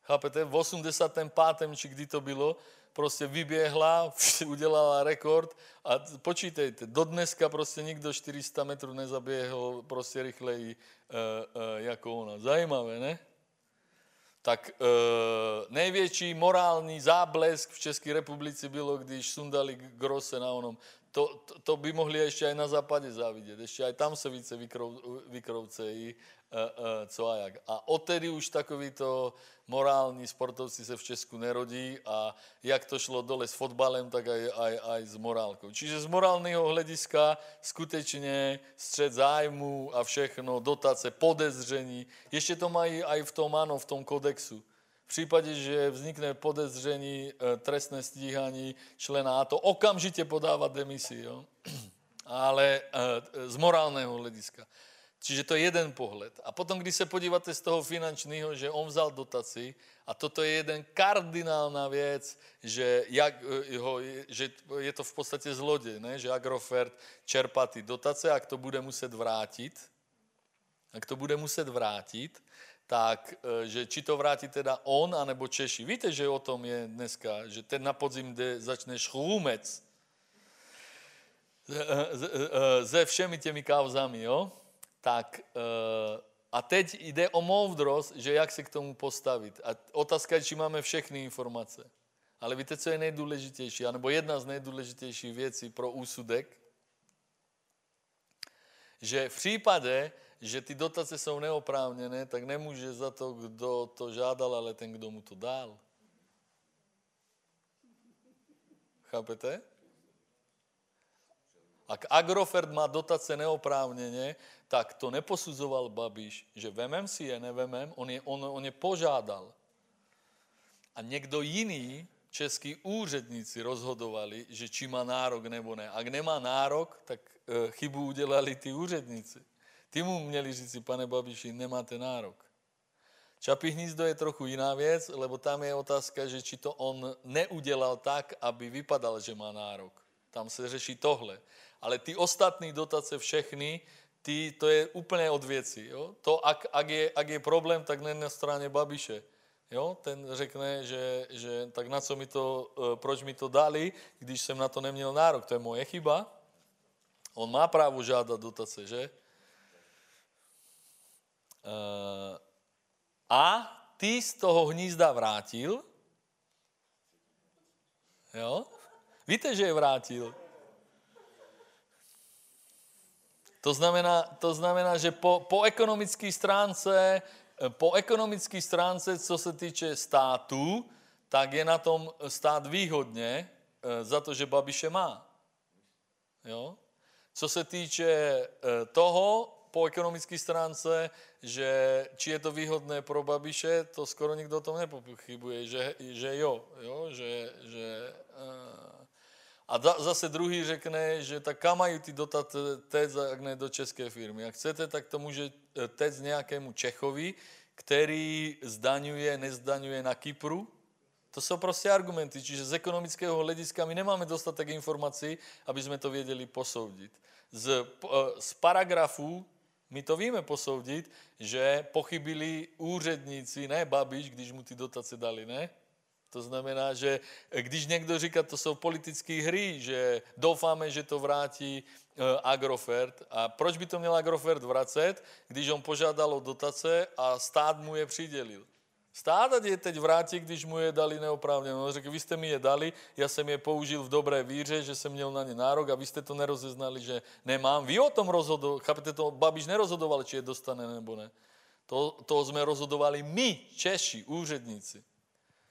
Chápete? V 85. či kdy to bylo, prostě vyběhla, udělala rekord a počítejte, do dneska prostě nikdo 400 metrů nezaběhl prostě rychleji uh, uh, jako ona. Zajímavé, ne? Tak e, největší morální záblesk v České republice bylo, když sundali Grosse na onom. To, to, to by mohli ještě i na západě závidět. Ještě i tam se více vykrou, vykroucejí, co a jak. A odtedy už takovýto morální sportovci se v Česku nerodí a jak to šlo dole s fotbalem, tak aj, aj, aj s morálkou. Čiže z morálního hlediska skutečně střed zájmu a všechno, dotace, podezření. Ještě to mají aj v tom, ano, v tom kodexu. V případě, že vznikne podezření, e, trestné stíhání člena, a to okamžitě podávat demisi, jo? ale z morálného hlediska. Čiže to je jeden pohled. A potom, když se podíváte z toho finančního, že on vzal dotaci, a toto je jeden kardinálna věc, že, jak, eh, ho, že je to v podstatě zlodě, ne? že Agrofert čerpá ty dotace, ak to bude muset vrátit, ak to bude muset vrátit, tak, eh, že či to vrátí teda on, anebo Češi. Víte, že o tom je dneska, že ten na podzim jde, začne šchlumec se všemi těmi kauzami, jo? Tak eh, a teď jde o moudrost, že jak se k tomu postavit. A otázka je, či máme všechny informace. Ale víte, co je nejdůležitější, anebo jedna z nejdůležitějších věcí pro úsudek? Že v případě, že ty dotace jsou neoprávněné, tak nemůže za to, kdo to žádal, ale ten, kdo mu to dal. Chápete? Ak Agrofert má dotace neoprávněně, tak to neposuzoval Babiš, že vemem si je, nevemem, on je, on, on je požádal. A někdo jiný, český úředníci rozhodovali, že či má nárok nebo ne. Ak nemá nárok, tak e, chybu udělali ty úředníci. Ty mu měli říci, pane Babiši, nemáte nárok. Čapí hnízdo je trochu jiná věc, lebo tam je otázka, že či to on neudělal tak, aby vypadal, že má nárok. Tam se řeší tohle. Ale ty ostatní dotace všechny, ty, to je úplně od věci. Jo? To, ak, ak, je, ak je problém, tak ne na straně Babiše. Jo? Ten řekne, že, že tak na co mi to, eh, proč mi to dali, když jsem na to neměl nárok. To je moje chyba. On má právo žádat dotace, že? Uh, a ty z toho hnízda vrátil. Jo? Víte, že je vrátil. To znamená, to znamená že po, po ekonomické stránce, po ekonomické stránce, co se týče státu, tak je na tom stát výhodně eh, za to, že Babiše má. Jo? Co se týče eh, toho, po ekonomické stránce, že či je to výhodné pro Babiše, to skoro nikdo o tom nepochybuje, že, že jo, jo že, že uh, a zase druhý řekne, že tak kam mají ty dotace teď, jak ne do české firmy. Jak chcete, tak to může eh, teď nějakému Čechovi, který zdaňuje, nezdaňuje na Kypru. To jsou prostě argumenty. Čiže z ekonomického hlediska my nemáme dostatek informací, aby jsme to věděli posoudit. Z, eh, z paragrafů my to víme posoudit, že pochybili úředníci, ne Babiš, když mu ty dotace dali, ne? To znamená, že když někdo říká, to jsou politické hry, že doufáme, že to vrátí uh, Agrofert. A proč by to měl Agrofert vracet, když on požádal o dotace a stát mu je přidělil? Stát je teď vrátí, když mu je dali neoprávně. On řekl, vy jste mi je dali, já jsem je použil v dobré víře, že jsem měl na ně nárok a vy jste to nerozeznali, že nemám. Vy o tom rozhodovali, chápete to, Babiš nerozodoval, či je dostane nebo ne. To, to jsme rozhodovali my, Češi, úředníci.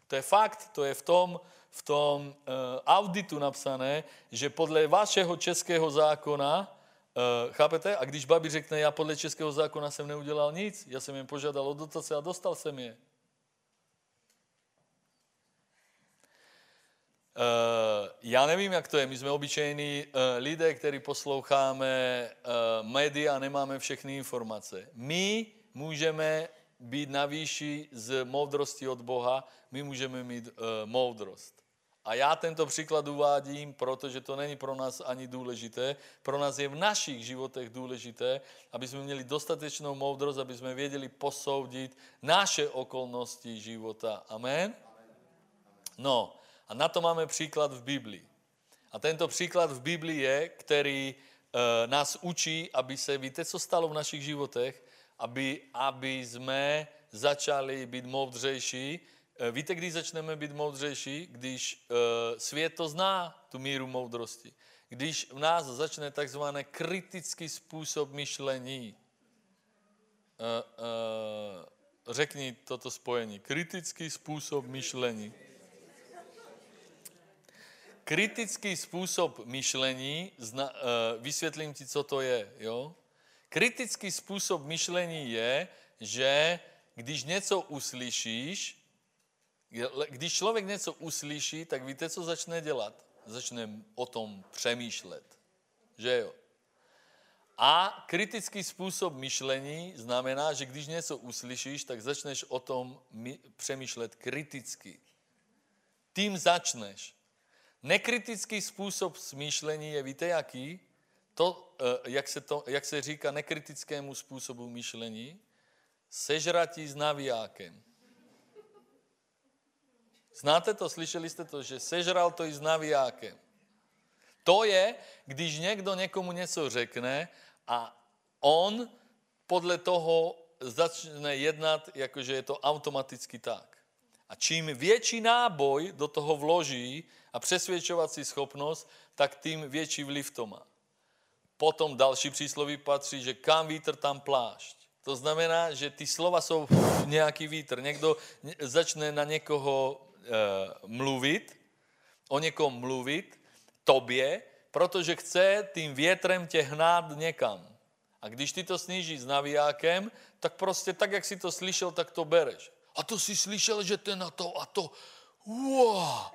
To je fakt, to je v tom, v tom uh, auditu napsané, že podle vašeho českého zákona, uh, chápete? A když Babi řekne, já podle českého zákona jsem neudělal nic, já jsem jen požádal o dotace a dostal jsem je. Uh, já nevím, jak to je. My jsme obyčejní lidé, kteří posloucháme uh, média a nemáme všechny informace. My můžeme být na výši z moudrosti od Boha, my můžeme mít uh, moudrost. A já tento příklad uvádím, protože to není pro nás ani důležité. Pro nás je v našich životech důležité, aby jsme měli dostatečnou moudrost, aby jsme věděli posoudit naše okolnosti života. Amen? No, a na to máme příklad v Biblii. A tento příklad v Biblii je, který uh, nás učí, aby se, víte, co stalo v našich životech? Aby, aby jsme začali být moudřejší. Uh, víte, kdy začneme být moudřejší? Když uh, svět to zná, tu míru moudrosti. Když v nás začne takzvané kritický způsob myšlení. Uh, uh, řekni toto spojení. Kritický způsob myšlení kritický způsob myšlení, zna, uh, vysvětlím ti, co to je. Jo? Kritický způsob myšlení je, že když něco uslyšíš, když člověk něco uslyší, tak víte, co začne dělat? Začne o tom přemýšlet. Že jo? A kritický způsob myšlení znamená, že když něco uslyšíš, tak začneš o tom přemýšlet kriticky. Tím začneš. Nekritický způsob smýšlení je, víte jaký? To, eh, jak se, to, jak se říká nekritickému způsobu myšlení, sežratí s navijákem. Znáte to, slyšeli jste to, že sežral to i s navijákem. To je, když někdo někomu něco řekne a on podle toho začne jednat, jakože je to automaticky tak. A čím větší náboj do toho vloží, a přesvědčovací schopnost, tak tím větší vliv to má. Potom další přísloví patří, že kam vítr, tam plášť. To znamená, že ty slova jsou nějaký vítr. Někdo začne na někoho e, mluvit, o někom mluvit, tobě, protože chce tím větrem tě hnát někam. A když ty to snížíš s navijákem, tak prostě tak, jak si to slyšel, tak to bereš. A to si slyšel, že ten na to a to. Wow,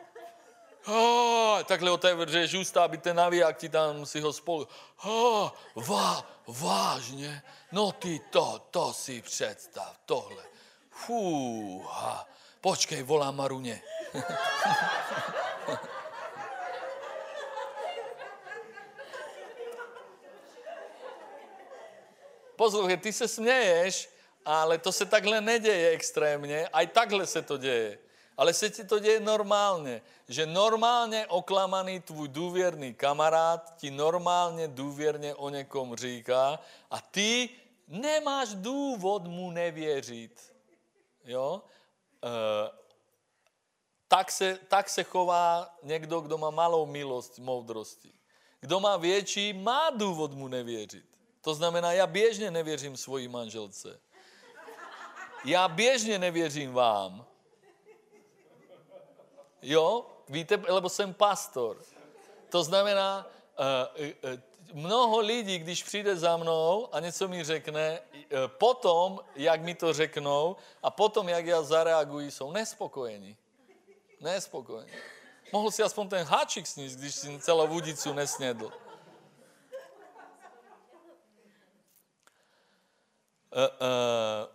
Oh, takhle otevřeš ústa, aby ten naviják ti tam si ho spolu. Oh, vá, vážně? No ty to, to si představ, tohle. Fúha. Počkej, volá Maruně. Pozor, ty se směješ, ale to se takhle neděje extrémně, a i takhle se to děje. Ale se ti to děje normálně, že normálně oklamaný tvůj důvěrný kamarád ti normálně důvěrně o někom říká a ty nemáš důvod mu nevěřit. Jo? E, tak, se, tak se chová někdo, kdo má malou milost, moudrosti. Kdo má větší, má důvod mu nevěřit. To znamená, já běžně nevěřím svojí manželce. Já běžně nevěřím vám. Jo, víte, lebo jsem pastor. To znamená, uh, uh, mnoho lidí, když přijde za mnou a něco mi řekne, uh, potom, jak mi to řeknou a potom, jak já zareaguji, jsou nespokojení. Nespokojení. Mohl si aspoň ten háčik sníst, když si celou vůdicu nesnědl. Uh, uh,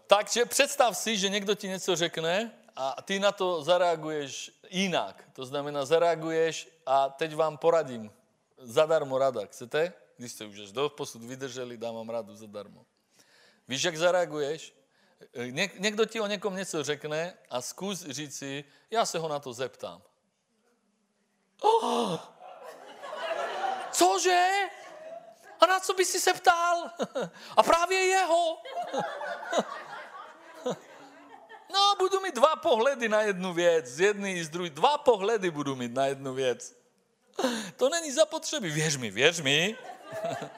takže představ si, že někdo ti něco řekne a ty na to zareaguješ jinak. To znamená, zareaguješ a teď vám poradím. Zadarmo rada. Chcete? Když jste už do posud vydrželi, dám vám radu zadarmo. Víš, jak zareaguješ? Ně, někdo ti o někom něco řekne a zkus říct si, já se ho na to zeptám. Oh! Cože? A na co by si se ptal? A právě jeho. No, budu mít dva pohledy na jednu věc, z jedny i z druhé. Dva pohledy budu mít na jednu věc. To není zapotřebí, věř mi, věř mi.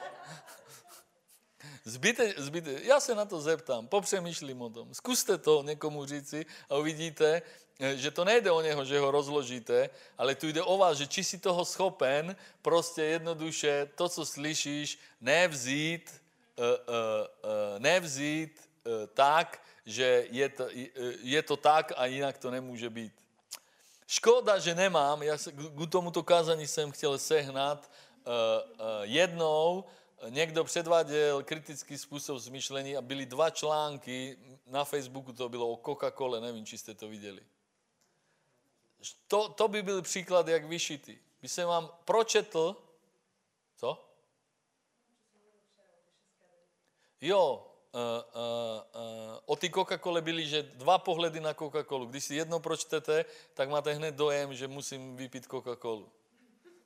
Zbyte, zbyte, já se na to zeptám, popřemýšlím o tom. Zkuste to někomu říci a uvidíte, že to nejde o něho, že ho rozložíte, ale tu jde o vás, že či si toho schopen prostě jednoduše to, co slyšíš, nevzít, uh, uh, uh, nevzít tak, že je to, je to tak a jinak to nemůže být. Škoda, že nemám, já se, k tomuto kázání jsem chtěl sehnat uh, uh, jednou, někdo předváděl kritický způsob zmyšlení a byly dva články, na Facebooku to bylo o Coca-Cole, nevím, či jste to viděli. To, to by byl příklad, jak vyšitý. By jsem vám pročetl, co? Jo, o ty Coca-Cole byly, že dva pohledy na Coca-Colu. Když si jedno pročtete, tak máte hned dojem, že musím vypít Coca-Colu.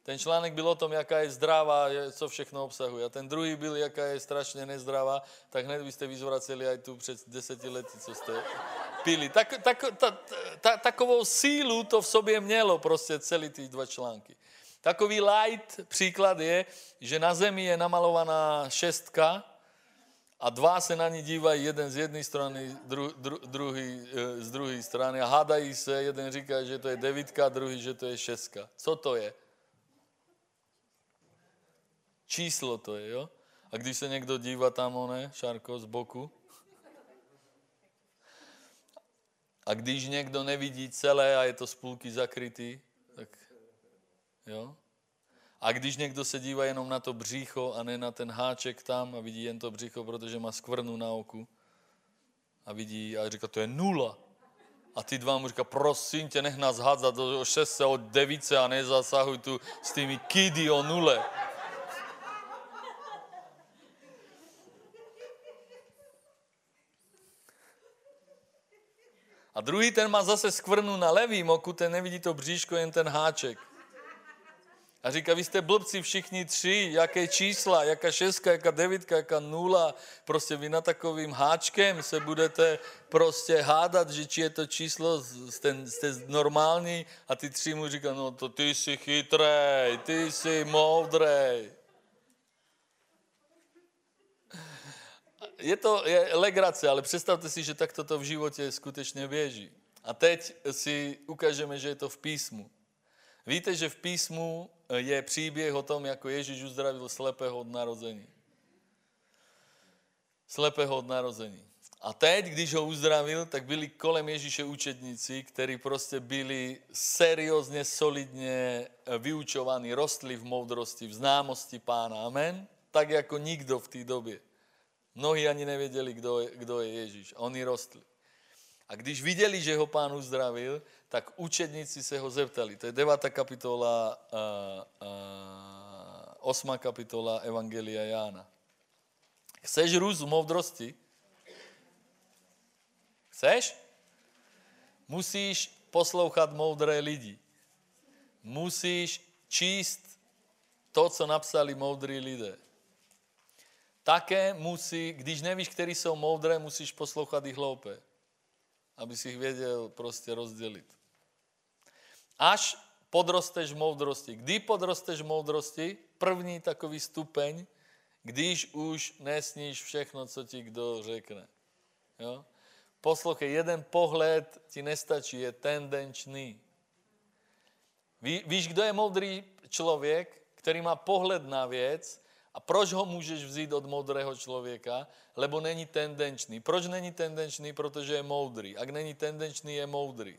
Ten článek byl o tom, jaká je zdravá, co všechno obsahuje. A ten druhý byl, jaká je strašně nezdravá, tak hned byste vyzvraceli aj tu před deseti lety, co jste pili. Tak, tak, ta, ta, takovou sílu to v sobě mělo prostě celý ty dva články. Takový light příklad je, že na zemi je namalovaná šestka, a dva se na ní dívají, jeden z jedné strany, dru, dru, druhý e, z druhé strany a hádají se, jeden říká, že to je devítka, druhý, že to je šestka. Co to je? Číslo to je, jo? A když se někdo dívá tam, one, Šárko, z boku, a když někdo nevidí celé a je to z půlky zakrytý, tak jo, a když někdo se dívá jenom na to břicho a ne na ten háček tam a vidí jen to břicho, protože má skvrnu na oku a vidí a říká, to je nula. A ty dva mu říká, prosím tě, nech nás hádzat do šestce od devíce a nezasahuj tu s tými kidy o nule. A druhý ten má zase skvrnu na levým oku, ten nevidí to bříško, jen ten háček. A říká, vy jste blbci všichni tři, jaké čísla, jaká šestka, jaká devítka, jaká nula. Prostě vy na takovým háčkem se budete prostě hádat, že či je to číslo, jste, jste normální a ty tři mu říká, no to ty jsi chytrej, ty jsi moudrej. Je to je legrace, ale představte si, že takto to v životě skutečně běží. A teď si ukážeme, že je to v písmu. Víte, že v písmu je příběh o tom, jako Ježíš uzdravil slepého od narození. Slepého od narození. A teď, když ho uzdravil, tak byli kolem Ježíše učedníci, kteří prostě byli seriózně, solidně vyučovaní, rostli v moudrosti, v známosti pána. Amen? Tak jako nikdo v té době. Mnohí ani nevěděli, kdo je, kdo je Ježíš. Oni rostli. A když viděli, že ho pán uzdravil, tak učedníci se ho zeptali. To je 9. kapitola, uh, uh, 8. kapitola Evangelia Jána. Chceš růst v moudrosti? Chceš? Musíš poslouchat moudré lidi. Musíš číst to, co napsali moudrý lidé. Také musí, když nevíš, který jsou moudré, musíš poslouchat i hloupé, aby si jich věděl prostě rozdělit. Až podrosteš moudrosti. Kdy podrosteš moudrosti? První takový stupeň, když už nesníš všechno, co ti kdo řekne. Jo? Poslouchej, jeden pohled ti nestačí, je tendenčný. Ví, víš, kdo je moudrý člověk, který má pohled na věc a proč ho můžeš vzít od moudrého člověka? Lebo není tendenčný. Proč není tendenčný? Protože je moudrý. Ak není tendenčný, je moudrý.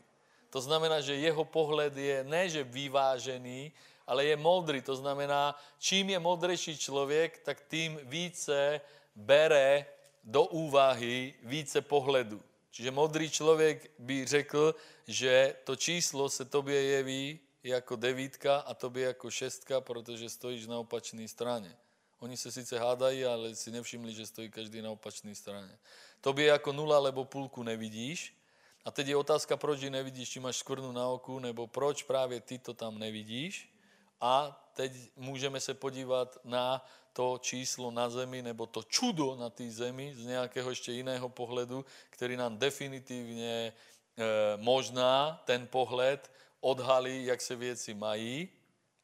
To znamená, že jeho pohled je ne, že vyvážený, ale je moudrý. To znamená, čím je moudrejší člověk, tak tím více bere do úvahy více pohledu. Čiže modrý člověk by řekl, že to číslo se tobě jeví jako devítka a tobě jako šestka, protože stojíš na opačné straně. Oni se sice hádají, ale si nevšimli, že stojí každý na opačné straně. Tobě jako nula, lebo půlku nevidíš. A teď je otázka, proč ji nevidíš, či máš skvrnu na oku, nebo proč právě ty to tam nevidíš. A teď můžeme se podívat na to číslo na zemi, nebo to čudo na té zemi z nějakého ještě jiného pohledu, který nám definitivně e, možná ten pohled odhalí, jak se věci mají,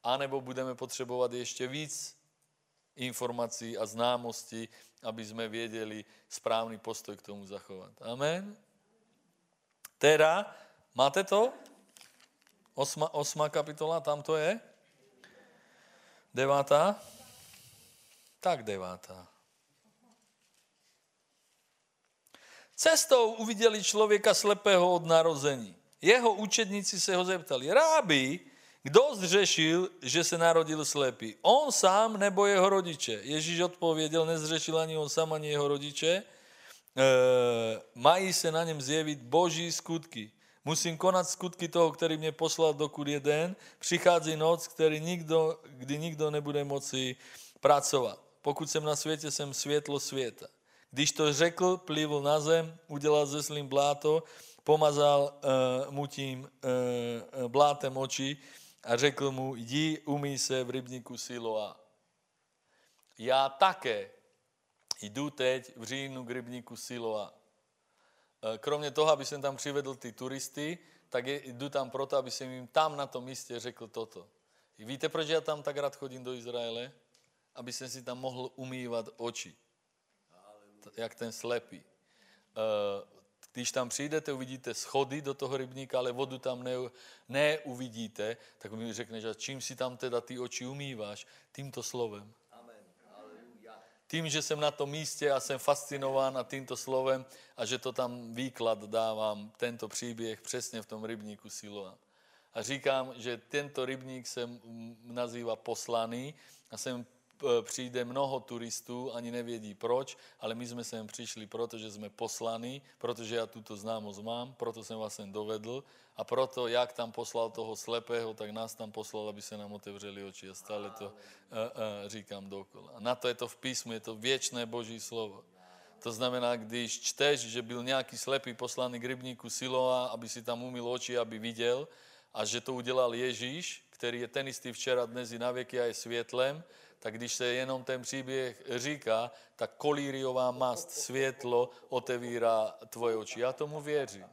anebo budeme potřebovat ještě víc informací a známostí, aby jsme věděli správný postoj k tomu zachovat. Amen. Teda, máte to? Osma, osma kapitola, tam to je? Devátá? Tak devátá. Cestou uviděli člověka slepého od narození. Jeho učedníci se ho zeptali, rábi, kdo zřešil, že se narodil slepý? On sám nebo jeho rodiče? Ježíš odpověděl, nezřešil ani on sám, ani jeho rodiče. E, mají se na něm zjevit boží skutky. Musím konat skutky toho, který mě poslal, dokud je den. Přichází noc, který nikdo, kdy nikdo nebude moci pracovat. Pokud jsem na světě, jsem světlo světa. Když to řekl, plivl na zem, udělal ze slím bláto, pomazal uh, mu tím uh, blátem oči a řekl mu, jdi, umí se v rybníku Siloa. Já také jdu teď v říjnu k rybníku Siloa. Kromě toho, aby jsem tam přivedl ty turisty, tak jdu tam proto, aby jsem jim tam na tom místě řekl toto. Víte, proč já tam tak rád chodím do Izraele? Aby jsem si tam mohl umývat oči. Jak ten slepý. Když tam přijdete, uvidíte schody do toho rybníka, ale vodu tam ne, neuvidíte, tak mi řekneš, a čím si tam teda ty oči umýváš? Tímto slovem. Tím, že jsem na tom místě a jsem fascinován a tímto slovem a že to tam výklad dávám, tento příběh přesně v tom rybníku Siloa. A říkám, že tento rybník se nazývá poslaný a sem Eh, přijde mnoho turistů, ani nevědí proč, ale my jsme sem přišli, protože jsme poslaní, protože já tuto známost mám, proto jsem vás sem dovedl a proto, jak tam poslal toho slepého, tak nás tam poslal, aby se nám otevřeli oči a stále to uh, uh, říkám dokola. Na to je to v písmu, je to věčné boží slovo. To znamená, když čteš, že byl nějaký slepý poslaný k rybníku Siloa, aby si tam umil oči, aby viděl, a že to udělal Ježíš, který je ten istý včera, dnes i na věky a je světlem, tak když se jenom ten příběh říká, tak kolíriová mast, světlo otevírá tvoje oči. Já tomu věřím.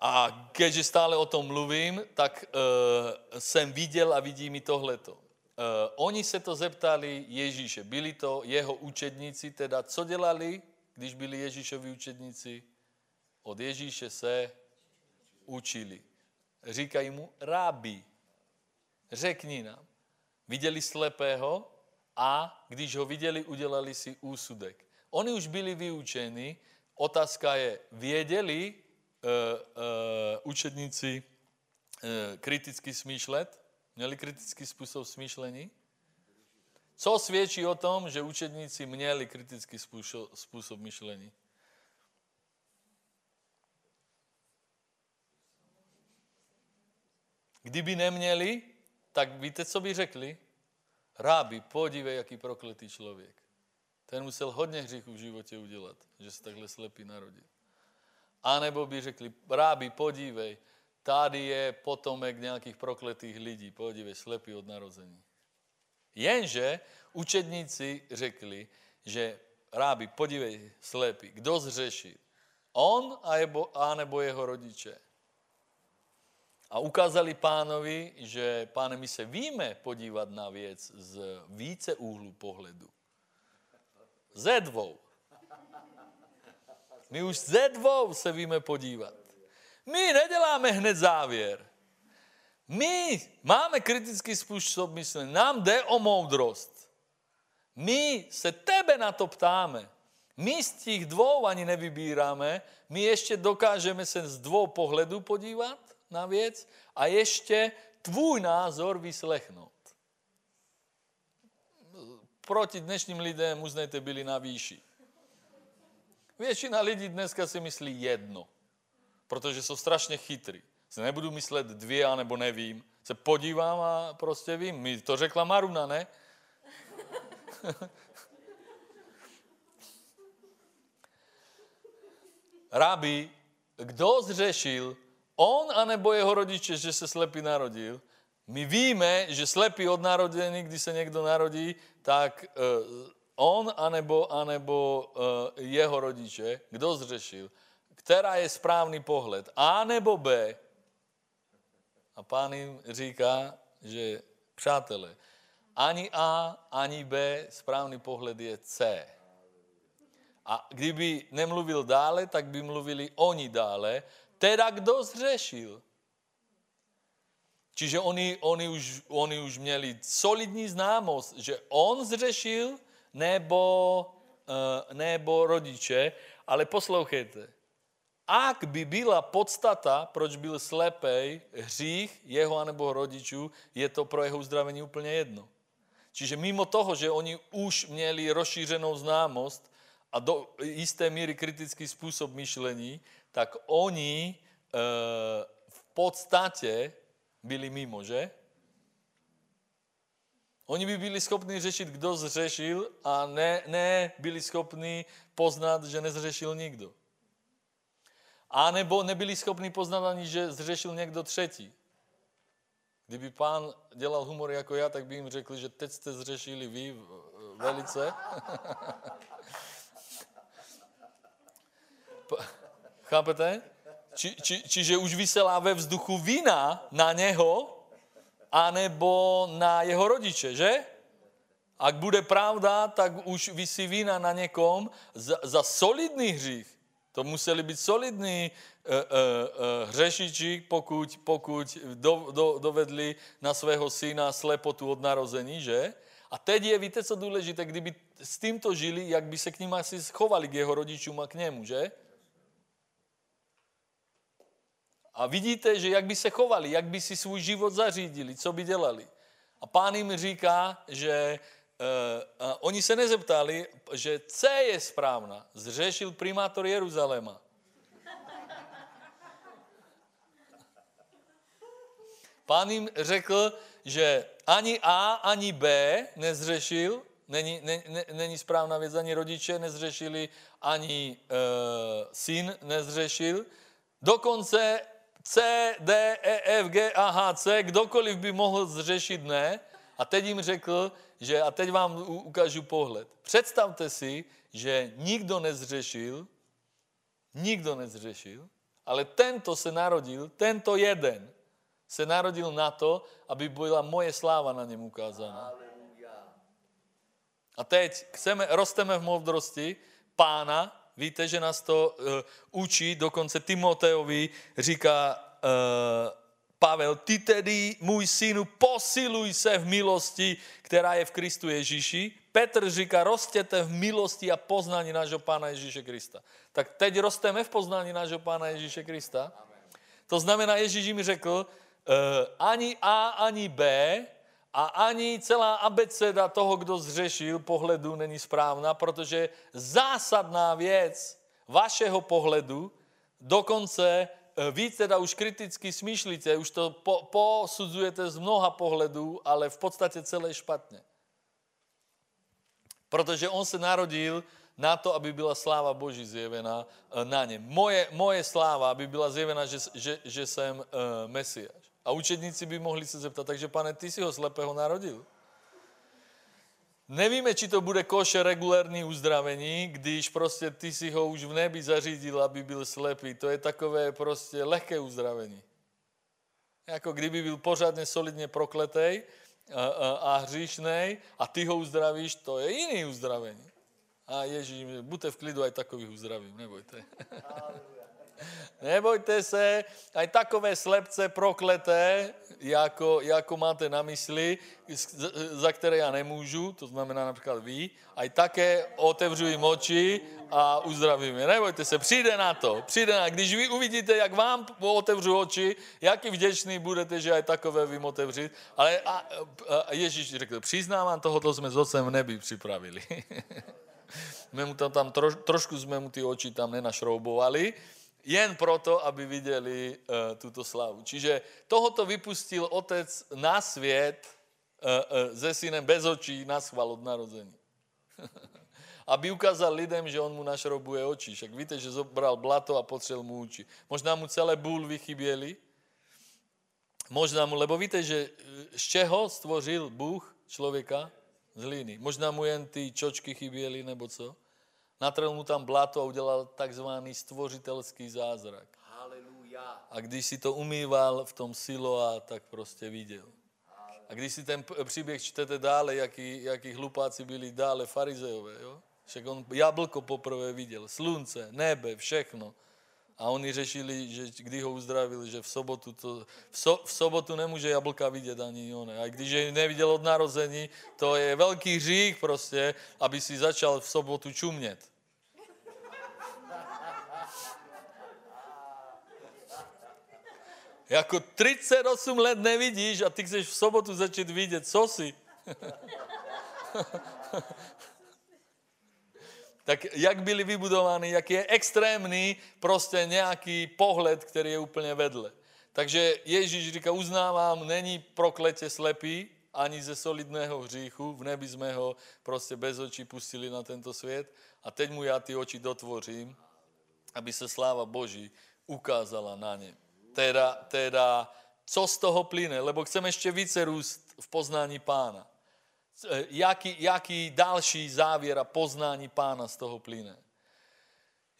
A keďže stále o tom mluvím, tak uh, jsem viděl a vidím i tohleto. Uh, oni se to zeptali Ježíše. Byli to jeho učedníci, teda co dělali, když byli Ježíšovi učedníci? Od Ježíše se učili. Říkají mu rábi. Řekni nám. Viděli slepého a když ho viděli, udělali si úsudek. Oni už byli vyučeni, otázka je, věděli uh, uh, učedníci uh, kriticky smýšlet? Měli kritický způsob smýšlení? Co svědčí o tom, že učedníci měli kritický způsob myšlení? Kdyby neměli, tak víte, co by řekli? Rábi, podívej, jaký prokletý člověk. Ten musel hodně hříchů v životě udělat, že se takhle slepý narodil. A nebo by řekli, rábi, podívej, tady je potomek nějakých prokletých lidí, podívej, slepý od narození. Jenže učedníci řekli, že rábi, podívej, slepý, kdo zřešil? On a nebo jeho rodiče? A ukázali pánovi, že páne, my se víme podívat na věc z více úhlu pohledu. Ze dvou. My už ze dvou se víme podívat. My neděláme hned závěr. My máme kritický způsob myšlení. Nám jde o moudrost. My se tebe na to ptáme. My z těch dvou ani nevybíráme, my ještě dokážeme se z dvou pohledů podívat na věc a ještě tvůj názor vyslechnout. Proti dnešním lidem uznejte byli na výši. Většina lidí dneska si myslí jedno, protože jsou strašně chytrý. Se nebudu myslet dvě, anebo nevím. Se podívám a prostě vím. Mi to řekla Maruna, ne? Rabi, kdo zřešil On anebo jeho rodiče, že se slepý narodil. My víme, že slepý od narodení, když se někdo narodí, tak uh, on anebo, anebo uh, jeho rodiče, kdo zřešil, která je správný pohled, A nebo B. A pán jim říká, že přátelé, ani A, ani B, správný pohled je C. A kdyby nemluvil dále, tak by mluvili oni dále Teda kdo zřešil? Čiže oni, oni, už, oni už měli solidní známost, že on zřešil nebo, uh, nebo rodiče, ale poslouchejte. Ak by byla podstata, proč byl slepej, hřích jeho anebo rodičů, je to pro jeho uzdravení úplně jedno. Čiže mimo toho, že oni už měli rozšířenou známost a do jisté míry kritický způsob myšlení, tak oni e, v podstatě byli mimo, že? Oni by byli schopni řešit, kdo zřešil a ne, ne byli schopni poznat, že nezřešil nikdo. A nebo nebyli schopni poznat ani, že zřešil někdo třetí. Kdyby pán dělal humor jako já, tak by jim řekl, že teď jste zřešili vy velice. Chápete? Či, či, čiže už vyselá ve vzduchu vina na něho, anebo na jeho rodiče, že? Ak bude pravda, tak už vysí vina na někom za, za solidný hřích. To museli být solidní uh, uh, uh, hřešiči, pokud, pokud do, do, dovedli na svého syna slepotu od narození, že? A teď je, víte, co důležité, kdyby s tímto žili, jak by se k ním asi schovali, k jeho rodičům a k němu, že? A vidíte, že jak by se chovali, jak by si svůj život zařídili, co by dělali. A pán jim říká, že uh, uh, oni se nezeptali, že C je správná. Zřešil primátor Jeruzaléma. Pán jim řekl, že ani A, ani B nezřešil, není, ne, ne, není správná věc, ani rodiče nezřešili, ani uh, syn nezřešil. Dokonce C, D, E, F, G A, H, C, kdokoliv by mohl zřešit ne. A teď jim řekl, že a teď vám ukážu pohled. Představte si, že nikdo nezřešil, nikdo nezřešil, ale tento se narodil, tento jeden se narodil na to, aby byla moje sláva na něm ukázána. A teď chceme, rosteme v moudrosti pána, Víte, že nás to uh, učí, dokonce Timoteovi říká uh, Pavel, ty tedy, můj synu, posiluj se v milosti, která je v Kristu Ježíši. Petr říká, rostěte v milosti a poznání nášho Pána Ježíše Krista. Tak teď rosteme v poznání nášho Pána Ježíše Krista. To znamená, Ježíš mi řekl, uh, ani A, ani B, a ani celá abeceda toho, kdo zřešil, pohledu není správná, protože zásadná věc vašeho pohledu, dokonce eh, vy teda už kriticky smýšlíte, už to po, posuzujete z mnoha pohledů, ale v podstatě celé špatně. Protože on se narodil na to, aby byla sláva Boží zjevená eh, na něm. Moje, moje sláva, aby byla zjevená, že, že, že jsem uh, Mesiáš. A učedníci by mohli se zeptat, takže pane, ty si ho slepého narodil. Nevíme, či to bude koše regulární uzdravení, když prostě ty si ho už v nebi zařídil, aby byl slepý. To je takové prostě lehké uzdravení. Jako kdyby byl pořádně solidně prokletej a, a, a hříšnej a ty ho uzdravíš, to je jiný uzdravení. A Ježíš, buďte v klidu, aj takových uzdravím, nebojte. Nebojte se, aj takové slepce prokleté, jako, jako máte na mysli, za které já nemůžu, to znamená například vy, aj také otevřu jim oči a uzdravím je. Nebojte se, přijde na to, přijde na Když vy uvidíte, jak vám otevřu oči, jaký vděčný budete, že aj takové vím otevřít. Ale a, a Ježíš řekl, přiznávám, tohoto jsme s otcem v nebi připravili. jsme mu tam, tam troš, trošku jsme mu ty oči tam nenašroubovali, jen proto, aby viděli uh, tuto slavu. Čiže tohoto vypustil otec na svět uh, uh, se synem bez očí na schval od narození. aby ukázal lidem, že on mu našroubuje oči. Však víte, že zobral blato a potřel mu oči. Možná mu celé bůlvy chyběly. Možná mu, lebo víte, že z čeho stvořil Bůh člověka? Z hlíny. Možná mu jen ty čočky chyběly, nebo co? Natrel mu tam blato a udělal takzvaný stvořitelský zázrak. A když si to umýval v tom a tak prostě viděl. A když si ten příběh čtete dále, jaký, jaký hlupáci byli dále farizejové, jo? Však on jablko poprvé viděl, slunce, nebe, všechno. A oni řešili, že kdy ho uzdravili, že v sobotu, to, v, so, v sobotu nemůže jablka vidět ani on. A když je neviděl od narození, to je velký hřích prostě, aby si začal v sobotu čumět. Jako 38 let nevidíš a ty chceš v sobotu začít vidět, co si? tak jak byli vybudovány, jak je extrémní prostě nějaký pohled, který je úplně vedle. Takže Ježíš říká, uznávám, není prokletě slepý, ani ze solidného hříchu, v nebi jsme ho prostě bez očí pustili na tento svět a teď mu já ty oči dotvořím, aby se sláva Boží ukázala na ně. Teda, teda co z toho plyne, lebo chceme ještě více růst v poznání pána. Eh, jaký, jaký další závěr a poznání pána z toho plyne?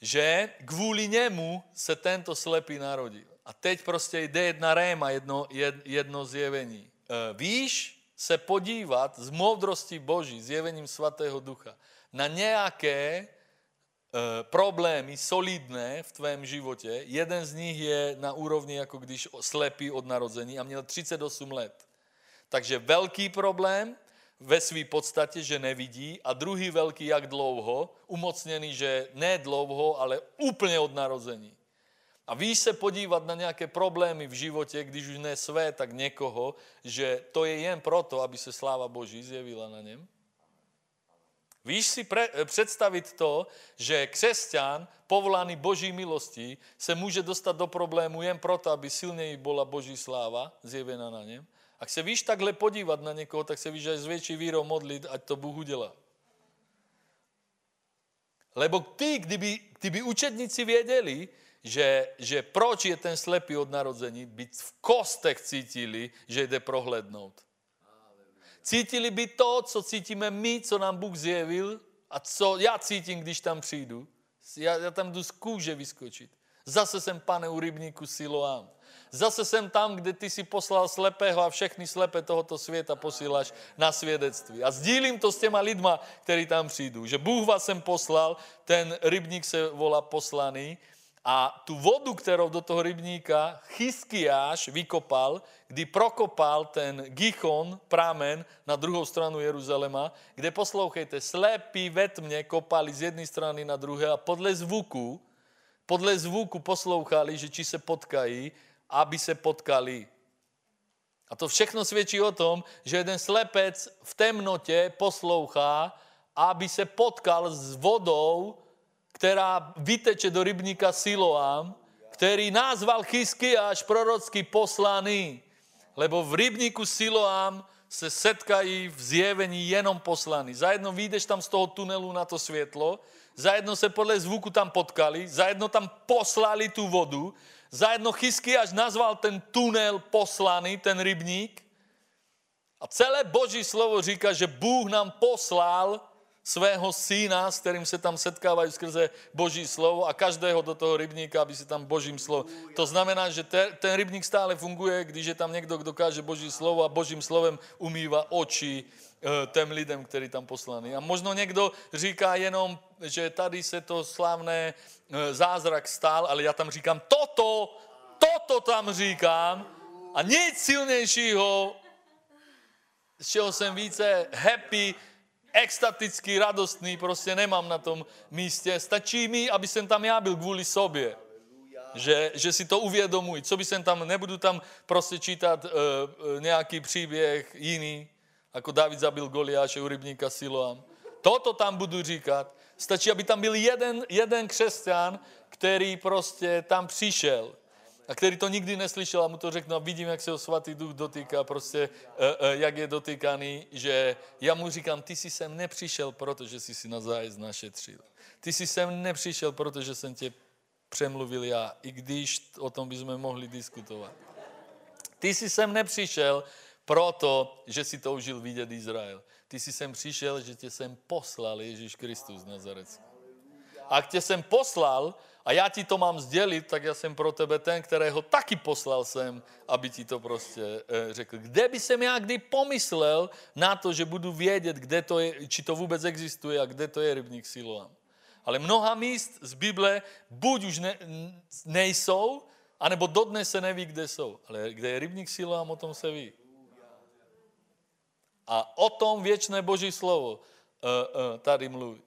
Že kvůli němu se tento slepý narodil. A teď prostě jde jedna réma, jedno, jedno zjevení. Eh, víš se podívat z moudrosti Boží, zjevením svatého ducha, na nějaké e, problémy solidné v tvém životě. Jeden z nich je na úrovni, jako když slepý od narození a měl 38 let. Takže velký problém, ve své podstatě, že nevidí a druhý velký, jak dlouho, umocněný, že ne dlouho, ale úplně od narození. A víš se podívat na nějaké problémy v životě, když už ne své, tak někoho, že to je jen proto, aby se sláva Boží zjevila na něm? Víš si pre, představit to, že křesťan, povolaný Boží milostí, se může dostat do problému jen proto, aby silněji byla Boží sláva zjevena na něm? Ak se víš takhle podívat na někoho, tak se víš aj s větší vírou modlit, ať to Bůh udělá. Lebo ty, kdyby, kdyby učedníci věděli, že, že proč je ten slepý od narození, by v kostech cítili, že jde prohlednout. Cítili by to, co cítíme my, co nám Bůh zjevil a co já cítím, když tam přijdu. Já, já tam jdu z kůže vyskočit. Zase jsem pane u rybníku Siloám. Zase jsem tam, kde ty si poslal slepého a všechny slepé tohoto světa posíláš na svědectví. A sdílím to s těma lidma, který tam přijdou. Že Bůh vás sem poslal, ten rybník se volá poslaný, a tu vodu, kterou do toho rybníka Chyskiáš vykopal, kdy prokopal ten Gichon, pramen, na druhou stranu Jeruzalema, kde poslouchejte, slepí ve tmě kopali z jedné strany na druhé a podle zvuku, podle zvuku poslouchali, že či se potkají, aby se potkali. A to všechno svědčí o tom, že jeden slepec v temnotě poslouchá, aby se potkal s vodou, která vyteče do rybníka Siloám, který nazval až prorocky poslaný. Lebo v rybníku Siloám se setkají v zjevení jenom poslaní. Zajedno vyjdeš tam z toho tunelu na to světlo, zajedno se podle zvuku tam potkali, zajedno tam poslali tu vodu, zajedno Chysky až nazval ten tunel poslaný, ten rybník. A celé boží slovo říká, že Bůh nám poslal svého syna, s kterým se tam setkávají skrze boží slovo a každého do toho rybníka, aby si tam božím slovo. To znamená, že te, ten rybník stále funguje, když je tam někdo, kdo dokáže boží slovo a božím slovem umývá oči e, těm lidem, který tam poslaný. A možno někdo říká jenom, že tady se to slavné zázrak stál, ale já tam říkám, toto, toto tam říkám a nic silnějšího, z čeho jsem více happy, extatický, radostný, prostě nemám na tom místě. Stačí mi, aby jsem tam já byl kvůli sobě. Že, že si to uvědomuji. Co by jsem tam, nebudu tam prostě čítat uh, nějaký příběh jiný, jako David zabil Goliáše u rybníka Siloam. Toto tam budu říkat. Stačí, aby tam byl jeden, jeden křesťan, který prostě tam přišel a který to nikdy neslyšel a mu to řeknu a vidím, jak se ho svatý duch dotýká, prostě eh, eh, jak je dotýkaný, že já mu říkám, ty jsi sem nepřišel, protože jsi si na zájezd našetřil. Ty jsi sem nepřišel, protože jsem tě přemluvil já, i když o tom bychom mohli diskutovat. Ty jsi sem nepřišel proto, že si toužil vidět Izrael. Ty jsi sem přišel, že tě sem poslal Ježíš Kristus z Nazarecka. A tě sem poslal, a já ti to mám sdělit, tak já jsem pro tebe ten, kterého taky poslal jsem, aby ti to prostě eh, řekl. Kde by jsem já kdy pomyslel na to, že budu vědět, kde to je, či to vůbec existuje a kde to je rybník Siloam. Ale mnoha míst z Bible buď už ne, nejsou, anebo dodnes se neví, kde jsou. Ale kde je rybník Siloam, o tom se ví. A o tom věčné Boží slovo uh, uh, tady mluví.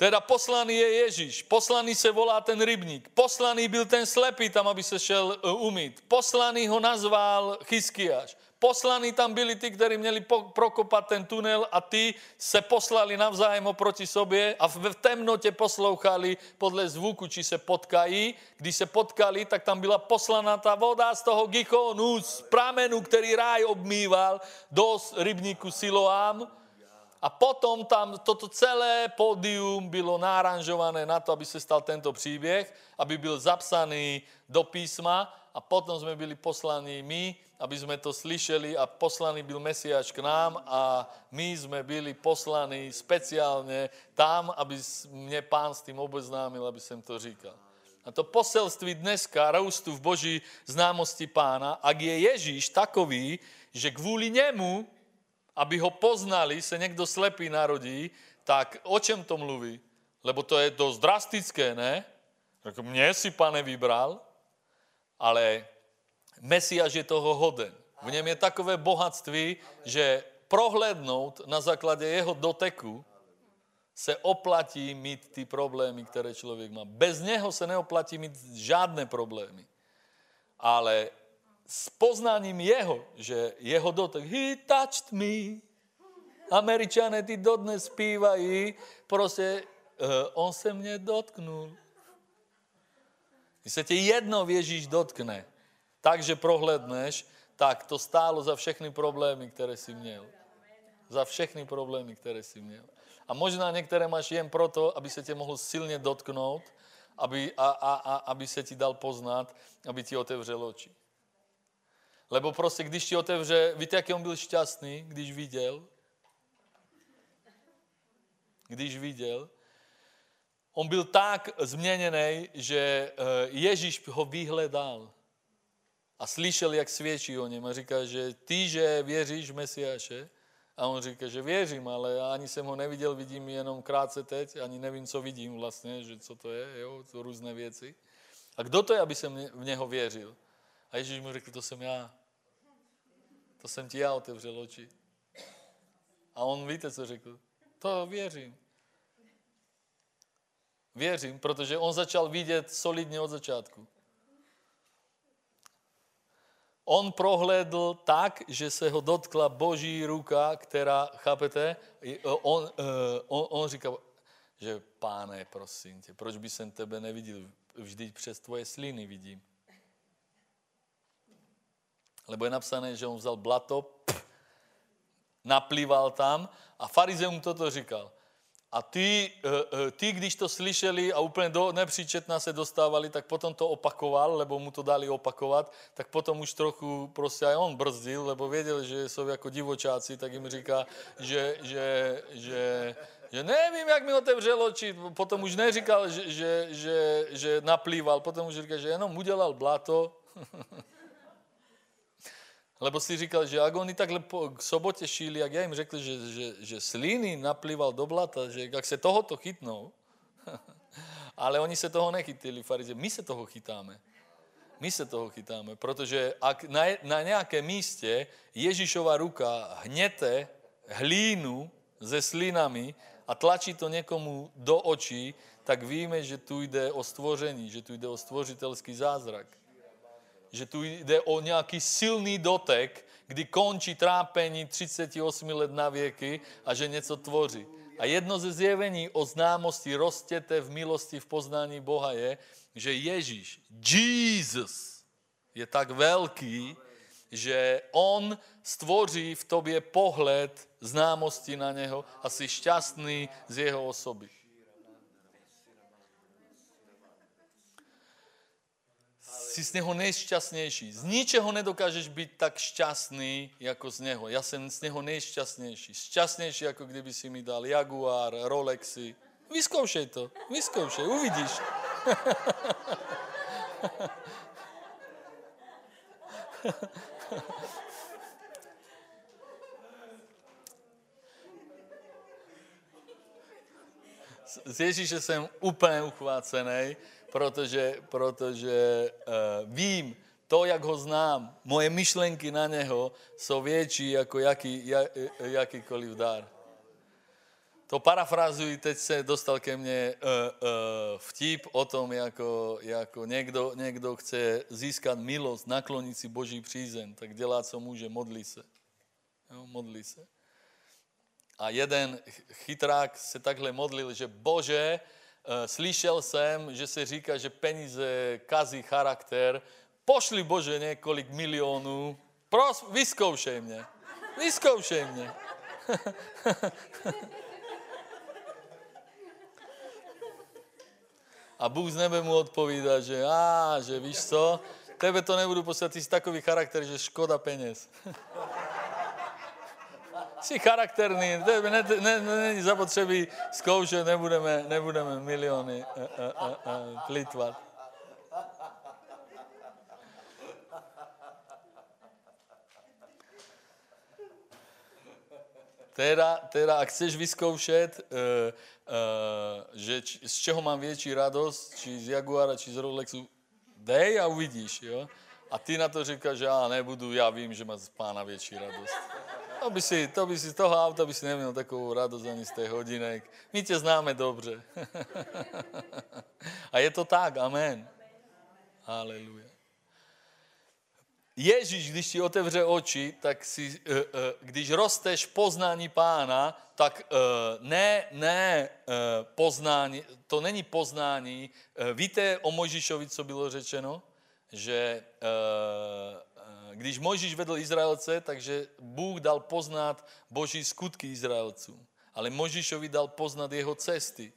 Teda poslaný je Ježíš, poslaný se volá ten rybník, poslaný byl ten slepý tam, aby se šel e, umít, poslaný ho nazval Chyskiáš, poslaný tam byli ty, kteří měli prokopat ten tunel a ty se poslali navzájem oproti sobě a v temnotě poslouchali podle zvuku, či se potkají. Když se potkali, tak tam byla poslaná ta voda z toho gichonu, z pramenu, který ráj obmýval do rybníku Siloám a potom tam toto celé pódium bylo náranžované na to, aby se stal tento příběh, aby byl zapsaný do písma a potom jsme byli poslaní my, aby jsme to slyšeli a poslaný byl Mesiáš k nám a my jsme byli poslaní speciálně tam, aby mě pán s tím obeznámil, aby jsem to říkal. A to poselství dneska růstu v boží známosti pána, ak je Ježíš takový, že kvůli němu aby ho poznali, se někdo slepý narodí, tak o čem to mluví? Lebo to je dost drastické, ne? Tak mě si pane vybral, ale Mesiáš je toho hoden. V něm je takové bohatství, že prohlednout na základě jeho doteku se oplatí mít ty problémy, které člověk má. Bez něho se neoplatí mít žádné problémy. Ale s poznáním jeho, že jeho dotek, he touched me. Američané ty dodnes zpívají, prostě uh, on se mě dotknul. Když se tě jedno Ježíš dotkne, takže prohledneš, tak to stálo za všechny problémy, které jsi měl. Za všechny problémy, které jsi měl. A možná některé máš jen proto, aby se tě mohl silně dotknout, aby, a, a, a, aby se ti dal poznat, aby ti otevřel oči. Lebo prostě, když ti otevře, víte, jak on byl šťastný, když viděl? Když viděl. On byl tak změněný, že eh, Ježíš ho vyhledal a slyšel, jak svědčí o něm a říká, že ty, že věříš v Mesiáše, a on říká, že věřím, ale ani jsem ho neviděl, vidím jenom krátce teď, ani nevím, co vidím vlastně, že co to je, jo, to různé věci. A kdo to je, aby jsem v něho věřil? A Ježíš mu řekl, to jsem já. To jsem ti já otevřel oči. A on víte, co řekl? To věřím. Věřím, protože on začal vidět solidně od začátku. On prohlédl tak, že se ho dotkla boží ruka, která, chápete, on, eh, on, on říkal, že páne, prosím tě, proč by jsem tebe neviděl? Vždyť přes tvoje sliny vidím. Lebo je napsané, že on vzal blato naplýval tam a farizeum toto říkal. A ty, eh, eh, ty, když to slyšeli a úplně do nepříčetna se dostávali, tak potom to opakoval, lebo mu to dali opakovat, tak potom už trochu prostě aj on brzdil, lebo věděl, že jsou jako divočáci, tak jim říká, že, že, že, že nevím, jak mi otevřel oči, potom už neříkal, že, že, že, že naplýval, potom už říkal, že jenom udělal blato Lebo si říkal, že ak oni takhle po, k sobotě šíli, jak já jim řekl, že, že, že sliny naplýval do blata, že jak se tohoto chytnou, ale oni se toho nechytili, farize. My se toho chytáme. My se toho chytáme, protože ak na, na nějakém místě Ježíšova ruka hněte hlínu se slinami a tlačí to někomu do očí, tak víme, že tu jde o stvoření, že tu jde o stvořitelský zázrak že tu jde o nějaký silný dotek, kdy končí trápení 38 let na věky a že něco tvoří. A jedno ze zjevení o známosti roztěte v milosti v poznání Boha je, že Ježíš, Jesus, je tak velký, že on stvoří v tobě pohled známosti na něho a jsi šťastný z jeho osoby. Jsi z něho nejšťastnější. Z ničeho nedokážeš být tak šťastný, jako z něho. Já jsem z něho nejšťastnější. Šťastnější, jako kdyby si mi dal Jaguar, Rolexy. Vyzkoušej to, vyzkoušej, uvidíš. Z Ježíše jsem úplně uchvácený protože, protože uh, vím, to, jak ho znám, moje myšlenky na něho jsou větší jako jaký, jak, jakýkoliv dar. To parafrazuji, teď se dostal ke mně uh, uh, vtip o tom, jako, jako někdo, někdo chce získat milost, naklonit si Boží přízen, tak dělá, co může, modlí se. Jo, modlí se. A jeden chytrák se takhle modlil, že Bože, Eh, slyšel jsem, že se říká, že peníze kazí charakter. Pošli Bože několik milionů. Pros, vyzkoušej mě. Vyzkoušej mě. A Bůh z nebe mu odpovídá, že a, že víš co, tebe to nebudu poslat, ty jsi takový charakter, že škoda peněz. jsi charakterný, není ne, ne, ne, zapotřebí zkoušet, nebudeme, nebudeme miliony uh, uh, uh, uh, plitvat. Teda, teda, ak chceš vyzkoušet, uh, uh, že či, z čeho mám větší radost, či z Jaguara, či z Rolexu, dej a uvidíš, jo? A ty na to říkáš, že já nebudu, já vím, že má z pána větší radost. To by si, to by si z toho auta by si neměl takovou radost ani z těch hodinek. My tě známe dobře. A je to tak, amen. Haleluja. Ježíš, když ti otevře oči, tak si, eh, eh, když rosteš poznání pána, tak eh, ne, ne poznání, to není poznání. Víte o Mojžišovi, co bylo řečeno? Že když Mojžíš vedl Izraelce, takže Bůh dal poznat boží skutky Izraelcům. Ale Mojžíšovi dal poznat jeho cesty.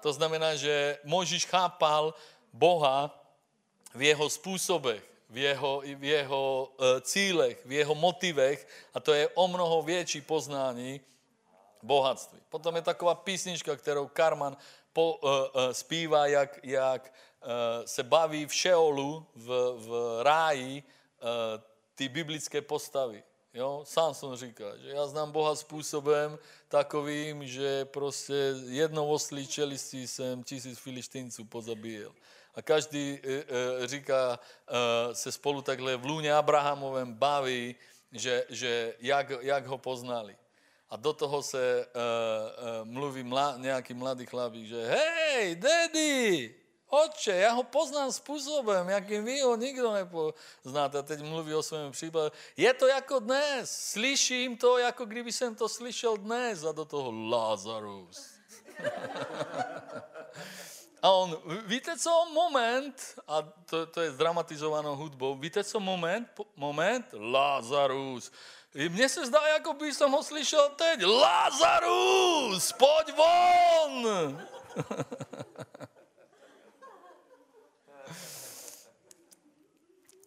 To znamená, že Mojžíš chápal Boha v jeho způsobech, v jeho, v jeho uh, cílech, v jeho motivech a to je o mnoho větší poznání bohatství. Potom je taková písnička, kterou Karman po, uh, uh, zpívá, jak, jak se baví v Šeolu, v, v ráji, uh, ty biblické postavy. Jo? Samson říká, že já znám Boha způsobem takovým, že prostě jednou oslí čelistí jsem tisíc filištínců pozabíjel. A každý uh, uh, říká, uh, se spolu takhle v lůně Abrahamovém baví, že, že jak, jak ho poznali. A do toho se uh, uh, mluví mla, nějaký mladý chlapík, že hej, daddy, Otče, já ho poznám způsobem, jakým vy ho nikdo nepoznáte. A teď mluví o svém případu. Je to jako dnes. Slyším to, jako kdyby jsem to slyšel dnes. A do toho Lazarus. a on, víte co, moment, a to, to je zdramatizovanou hudbou, víte co, moment, moment, Lazarus. Mne sa zdá, ako by som ho slyšel teď. Lazarus, poď von!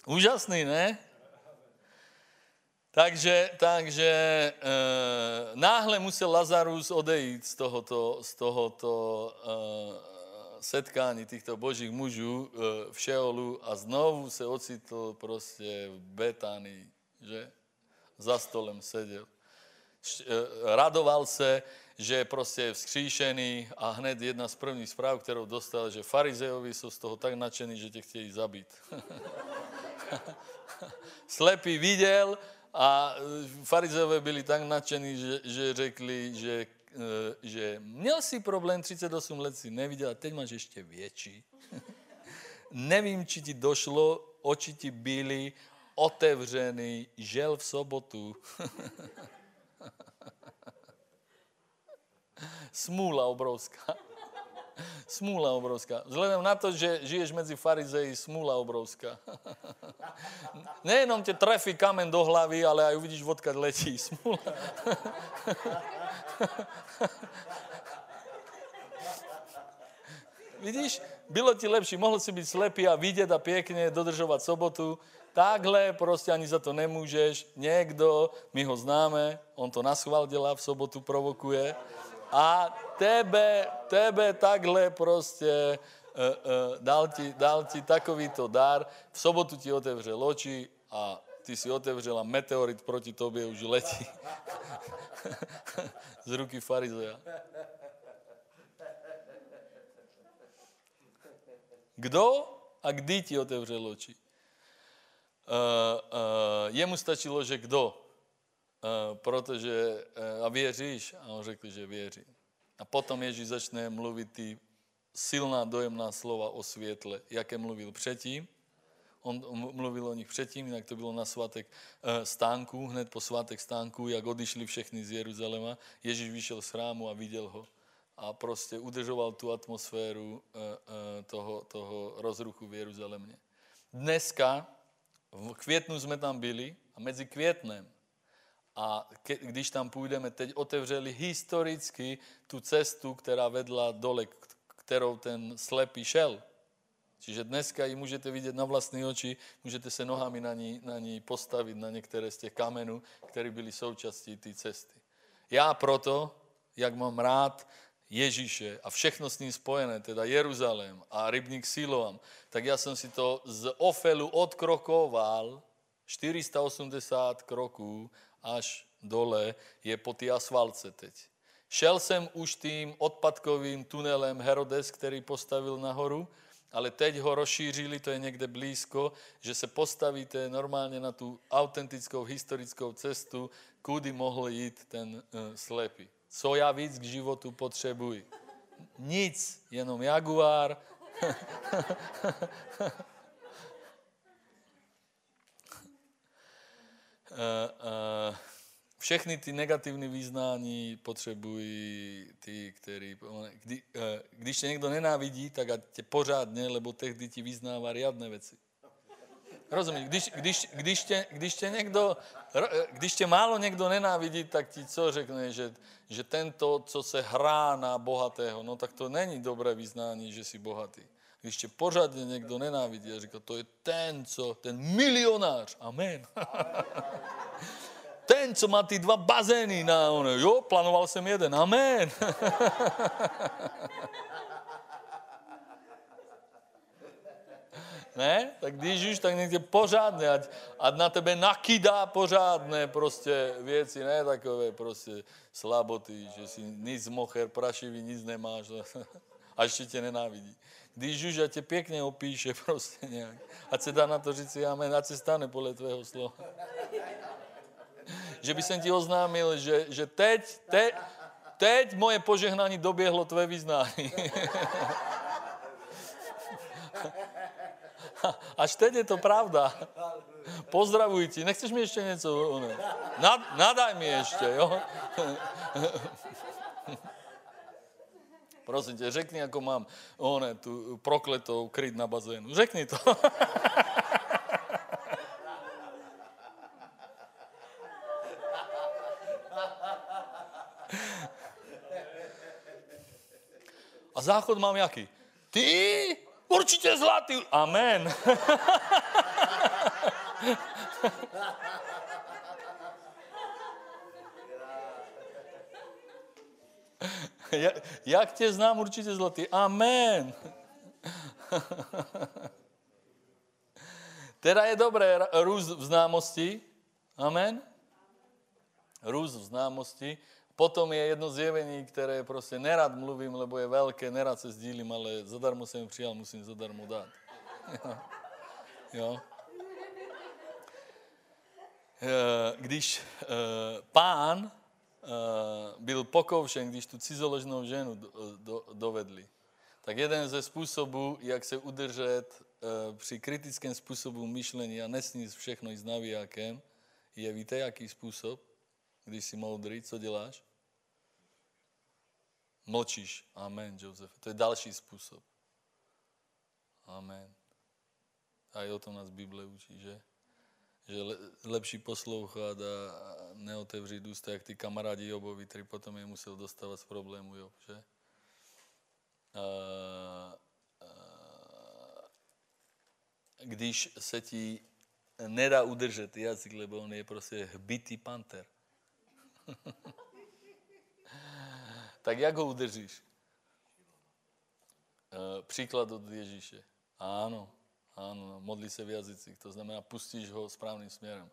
Úžasný, ne? Takže, takže e, náhle musel Lazarus odejít z tohoto, z tohoto e, setkání těchto božích mužů e, v Šeolu a znovu se ocitl prostě v Betánii, že? Za stolem seděl. E, radoval se, že je prostě vzkříšený a hned jedna z prvních zpráv, kterou dostal, že farizejovi jsou z toho tak nadšení, že tě chtějí zabít. Slepý viděl a farizové byli tak nadšení, že, že řekli, že, že měl si problém 38 let si neviděl a teď máš ještě větší. Nevím, či ti došlo, oči ti byly otevřený, žel v sobotu. Smůla obrovská. Smůla obrovská. Vzhledem na to, že žiješ mezi farizeji, smůla obrovská. Nejenom tě trefí kamen do hlavy, ale aj uvidíš, odkud letí. Smůla. Vidíš, bylo ti lepší, mohl si být slepý a vidět a pěkně dodržovat sobotu. Takhle prostě ani za to nemůžeš. Někdo, my ho známe, on to na dělá, v sobotu provokuje a tebe, tebe takhle prostě uh, uh, dal, ti, dal ti takovýto dar, v sobotu ti otevřel oči a ty si otevřel a meteorit proti tobě už letí z ruky farizeja. Kdo a kdy ti otevřel oči? Uh, uh, jemu stačilo, že kdo. Eh, protože, eh, a věříš? A on řekl, že věří. A potom Ježíš začne mluvit ty silná dojemná slova o světle, jaké mluvil předtím. On mluvil o nich předtím, jinak to bylo na svátek eh, stánku, hned po svátek stánku, jak odišli všechny z Jeruzaléma. Ježíš vyšel z chrámu a viděl ho. A prostě udržoval tu atmosféru toho, toho rozruchu v Jeruzalémě. Dneska, v květnu jsme tam byli a mezi květnem a ke, když tam půjdeme, teď otevřeli historicky tu cestu, která vedla dole, kterou ten slepý šel. Čiže dneska ji můžete vidět na vlastní oči, můžete se nohami na ní, na ní postavit, na některé z těch kamenů, které byly součástí té cesty. Já proto, jak mám rád Ježíše a všechno s ním spojené, teda Jeruzalém a rybník Siloam, tak já jsem si to z Ofelu odkrokoval 480 kroků až dole je po té asfalce teď. Šel jsem už tím odpadkovým tunelem Herodes, který postavil nahoru, ale teď ho rozšířili, to je někde blízko, že se postavíte normálně na tu autentickou historickou cestu, kudy mohl jít ten uh, slepý. Co já víc k životu potřebuji? Nic, jenom jaguár. všechny ty negativní význání potřebují ty, který... Kdy, eh, když tě někdo nenávidí, tak ať tě pořádně, lebo tehdy ti vyznává riadné věci. Rozumíš? Když, když, když, tě, když tě někdo, když tě málo někdo nenávidí, tak ti co řekne, že, že tento, co se hrá na bohatého, no tak to není dobré vyznání, že jsi bohatý. Když tě pořádně někdo nenávidí a říká, to je ten, co, ten milionář. Amen. ten, co má ty dva bazény na ono. Jo, plánoval jsem jeden. Amen. ne? Tak když už, tak někde pořádné, ať, ať na tebe nakydá pořádné prostě věci, ne takové prostě slaboty, že si nic mocher, prašivý, nic nemáš a ještě tě nenávidí když už a tě pěkně opíše prostě nějak. Ať se dá na to říct amen, ať se stane podle tvého slova. Že by jsem ti oznámil, že, že teď, teď, teď moje požehnání doběhlo tvé vyznání. Až teď je to pravda. Pozdravuji ti. Nechceš mi ještě něco? Nad, nadaj mi ještě, jo? Prosím tě, řekni, jako mám one, tu prokletou kryt na bazénu. Řekni to. A záchod mám jaký? Ty? Určitě zlatý. Amen. Jak, tě znám, určitě zlatý. Amen. teda je dobré růst v známosti. Amen. Růst v známosti. Potom je jedno zjevení, které prostě nerad mluvím, lebo je velké, nerad se sdílím, ale zadarmo jsem přijal, musím zadarmo dát. jo. Eh, když eh, pán byl pokoušen, když tu cizoložnou ženu dovedli, tak jeden ze způsobů, jak se udržet při kritickém způsobu myšlení a nesnít všechno i s navijákem, je, víte, jaký způsob? Když jsi moudrý, co děláš? Mlčíš. Amen, Josef. To je další způsob. Amen. A i o tom nás Bible učí, že? Že lepší poslouchat a neotevřít ústa, jak ty kamarádi Jobovi, který potom je musel dostávat z problému, Job, že? A, a, když se ti nedá udržet jazyk, lebo on je prostě hbitý panter. tak jak ho udržíš? E, příklad od Ježíše. Ano, ano, modlí se v jazycích, to znamená, pustíš ho správným směrem.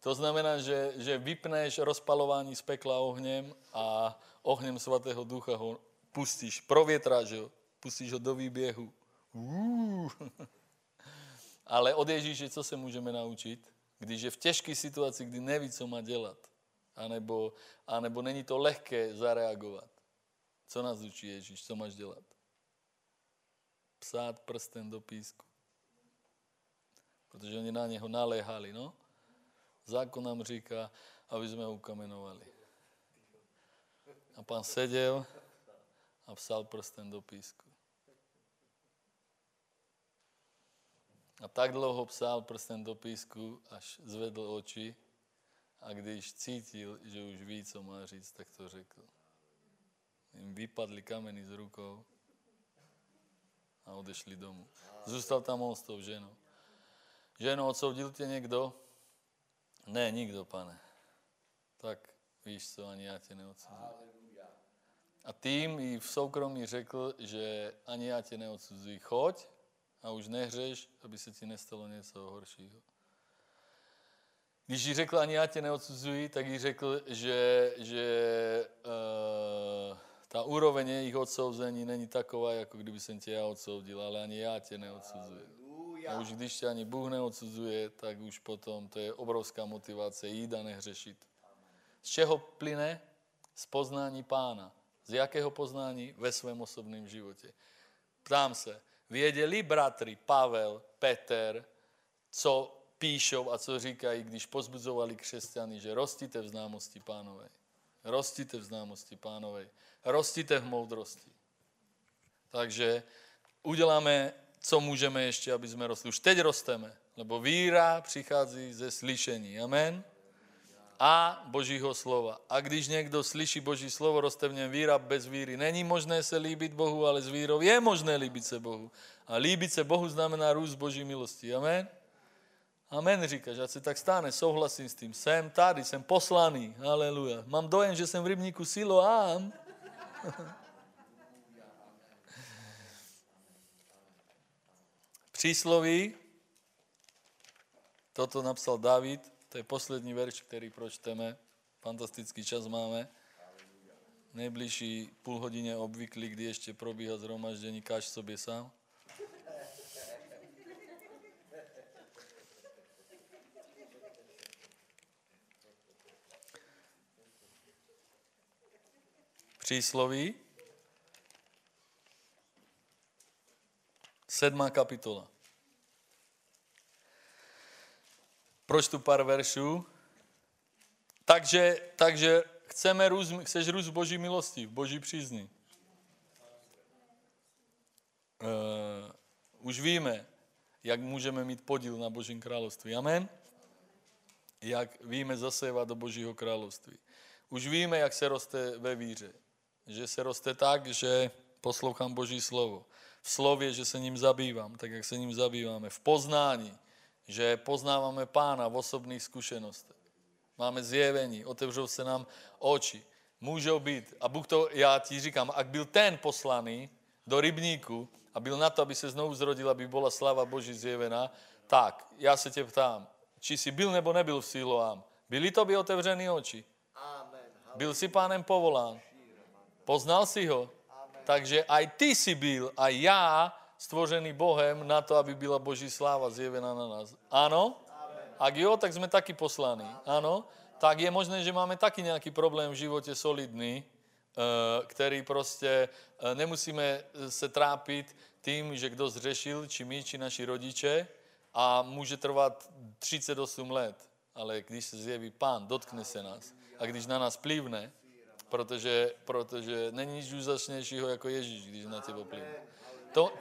To znamená, že, že vypneš rozpalování z pekla ohněm a ohněm svatého ducha ho pustíš, provětráš ho, pustíš ho do výběhu. Ale od Ježíše co se můžeme naučit? Když je v těžké situaci, kdy neví, co má dělat, anebo, anebo není to lehké zareagovat. Co nás učí Ježíš? Co máš dělat? Psát prsten do písku. Protože oni na něho naléhali, no? Zákon nám říká, aby jsme ho ukamenovali. A pán seděl a psal prsten do písku. A tak dlouho psal prsten do písku, až zvedl oči a když cítil, že už ví, co má říct, tak to řekl. Jim vypadly kameny z rukou a odešli domů. Zůstal tam on s tou ženou. Ženo, odsoudil tě někdo? Ne, nikdo, pane. Tak víš co, ani já tě neodsudzuji. A tím i v soukromí řekl, že ani já tě neodsudzuji. Choď a už nehřeš, aby se ti nestalo něco horšího. Když jí řekl, ani já tě neodsuzuji, tak jí řekl, že, že uh, ta úroveň jejich odsouzení není taková, jako kdyby jsem tě já odsoudil, ale ani já tě neodsuzuji. A už když tě ani Bůh neodsuzuje, tak už potom to je obrovská motivace jít a nehřešit. Z čeho plyne? Z poznání pána. Z jakého poznání? Ve svém osobním životě. Ptám se, věděli bratry Pavel, Peter, co píšou a co říkají, když pozbuzovali křesťany, že rostíte v známosti pánové. Rostíte v známosti pánové. Rostíte v moudrosti. Takže uděláme, co můžeme ještě, aby jsme rostli. Už teď rosteme, lebo víra přichází ze slyšení. Amen a Božího slova. A když někdo slyší Boží slovo, roste v něm víra, bez víry není možné se líbit Bohu, ale s vírou je možné líbit se Bohu. A líbit se Bohu znamená růst Boží milosti. Amen? Amen, říkáš, ať se tak stane, souhlasím s tím. Jsem tady, jsem poslaný, aleluja. Mám dojem, že jsem v rybníku Siloám. Přísloví, toto napsal David, to je poslední verš, který pročteme. Fantastický čas máme. Nejbližší půl hodině obvyklý, kdy ještě probíhá zhromaždění, káž sobě sám. Přísloví, sedmá kapitola. Proč tu pár veršů? Takže, takže chceme růst, chceš růst v boží milosti, v boží přízni. Uh, už víme, jak můžeme mít podíl na božím království. Amen? jak víme zasévat do Božího království. Už víme, jak se roste ve víře. Že se roste tak, že poslouchám Boží slovo. V slově, že se ním zabývám, tak jak se ním zabýváme. V poznání, že poznáváme pána v osobných zkušenostech. Máme zjevení, otevřou se nám oči. Můžou být, a Bůh to, já ti říkám, ak byl ten poslaný do rybníku a byl na to, aby se znovu zrodil, aby byla slava Boží zjevená, tak, já se tě ptám, či jsi byl nebo nebyl v Siloám? Byly to by otevřené oči? Byl jsi pánem povolán? Poznal si ho? Takže aj ty si byl, a já, stvořený Bohem na to, aby byla Boží sláva zjevená na nás. Ano? Ak jo, tak jsme taky poslaní. Ano? Tak je možné, že máme taky nějaký problém v životě solidný, eh, který prostě eh, nemusíme se trápit tím, že kdo zřešil, či my, či naši rodiče, a může trvat 38 let. Ale když se zjeví pán, dotkne se nás. A když na nás plivne, protože, protože není nic úžasnějšího jako Ježíš, když na tebe plivne. To,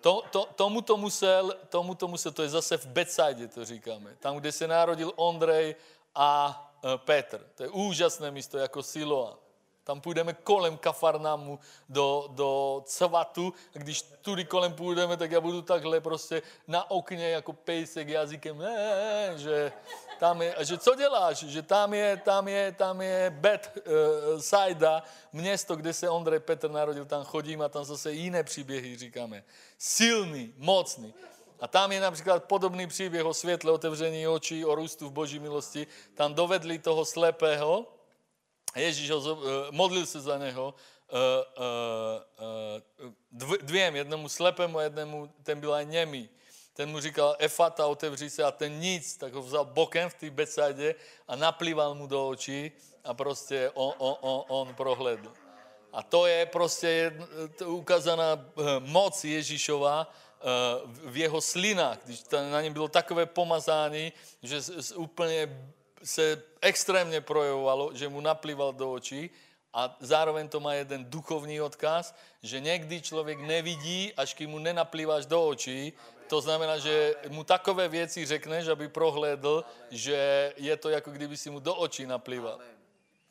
to, to, tomu to musel, tomu to musel, to je zase v Betsaidě, to říkáme. Tam, kde se narodil Ondrej a e, Petr. To je úžasné místo, jako Siloa. Tam půjdeme kolem Kafarnamu do, do Cvatu a když tudy kolem půjdeme, tak já budu takhle prostě na okně jako pejsek jazykem, ne, že tam je, že co děláš, že tam je, tam je, tam je Bet uh, Saida, město, kde se Ondrej Petr narodil, tam chodím a tam zase jiné příběhy říkáme. Silný, mocný. A tam je například podobný příběh o světle, otevření očí, o růstu v boží milosti. Tam dovedli toho slepého, Ježíš ho, eh, modlil se za něho, eh, eh, dvěm, jednomu slepému a jednomu, ten byl aj němý. Ten mu říkal, Efata, otevři se a ten nic, tak ho vzal bokem v té besadě a naplýval mu do očí a prostě on, on, on, on prohledl. A to je prostě ukázaná moc Ježíšova v jeho slinách, když na něm bylo takové pomazání, že úplně se extrémně projevovalo, že mu naplýval do očí a zároveň to má jeden duchovní odkaz, že někdy člověk nevidí, až když mu nenaplýváš do očí, to znamená, že mu takové věci řekneš, aby prohlédl, že je to jako kdyby si mu do očí naplýval.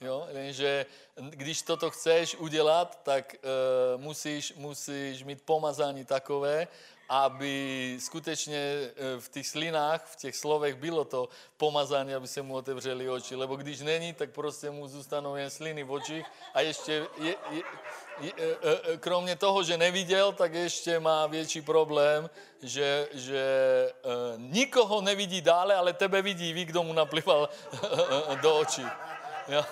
Jo? Že když toto chceš udělat, tak uh, musíš, musíš mít pomazání takové, aby skutečně e, v těch slinách, v těch slovech bylo to pomazání, aby se mu otevřeli oči. Lebo když není, tak prostě mu zůstanou jen sliny v očích a ještě je, je, je, e, e, kromě toho, že neviděl, tak ještě má větší problém, že, že nikoho nevidí dále, ale tebe vidí, ví, kdo mu naplival do očí. Jo?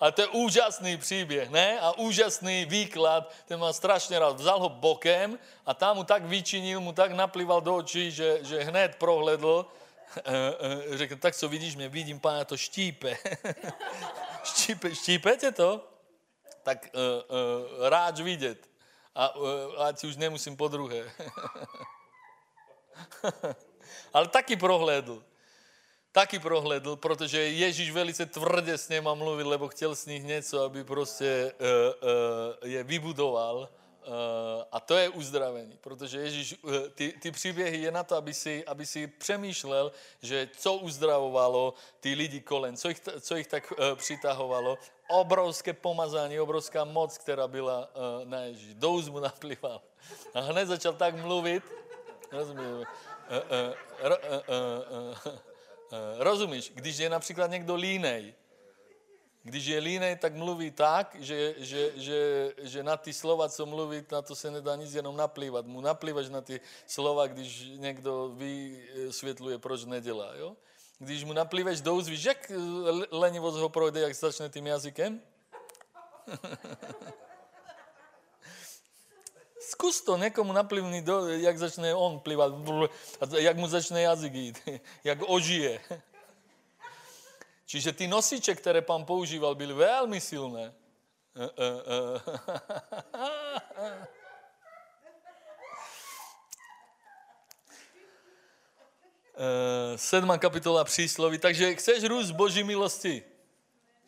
Ale to je úžasný příběh, ne? A úžasný výklad, ten má strašně rád. Vzal ho bokem a tam mu tak vyčinil, mu tak naplival do očí, že, že hned prohledl. Eh, eh, řekl, tak co vidíš mě? Vidím, pána to štípe. štípe, štípe tě to? Tak uh, uh, rád vidět. A uh, ať už nemusím po druhé. Ale taky prohlédl taky prohledl, protože Ježíš velice tvrdě s něma mluvil, lebo chtěl s nich něco, aby prostě uh, uh, je vybudoval. Uh, a to je uzdravení, protože Ježíš, uh, ty, ty příběhy je na to, aby si, aby si přemýšlel, že co uzdravovalo ty lidi kolem, co jich, co jich tak uh, přitahovalo. Obrovské pomazání, obrovská moc, která byla uh, na Ježíš. Douz mu naplival. A hned začal tak mluvit, rozumím, uh, uh, uh, uh, uh, uh, rozumíš? Když je například někdo línej, když je línej, tak mluví tak, že, že, že, že na ty slova, co mluví, na to se nedá nic jenom naplývat. Mu naplývaš na ty slova, když někdo vysvětluje, proč nedělá. Jo? Když mu naplývaš do úst, víš, jak lenivost ho projde, jak začne tím jazykem? Zkus to někomu naplivni, do, jak začne on plivat, jak mu začne jazyk jít, jak ožije. Čiže ty nosiče, které pan používal, byly velmi silné. Sedma kapitola přísloví. Takže chceš růst v boží milosti,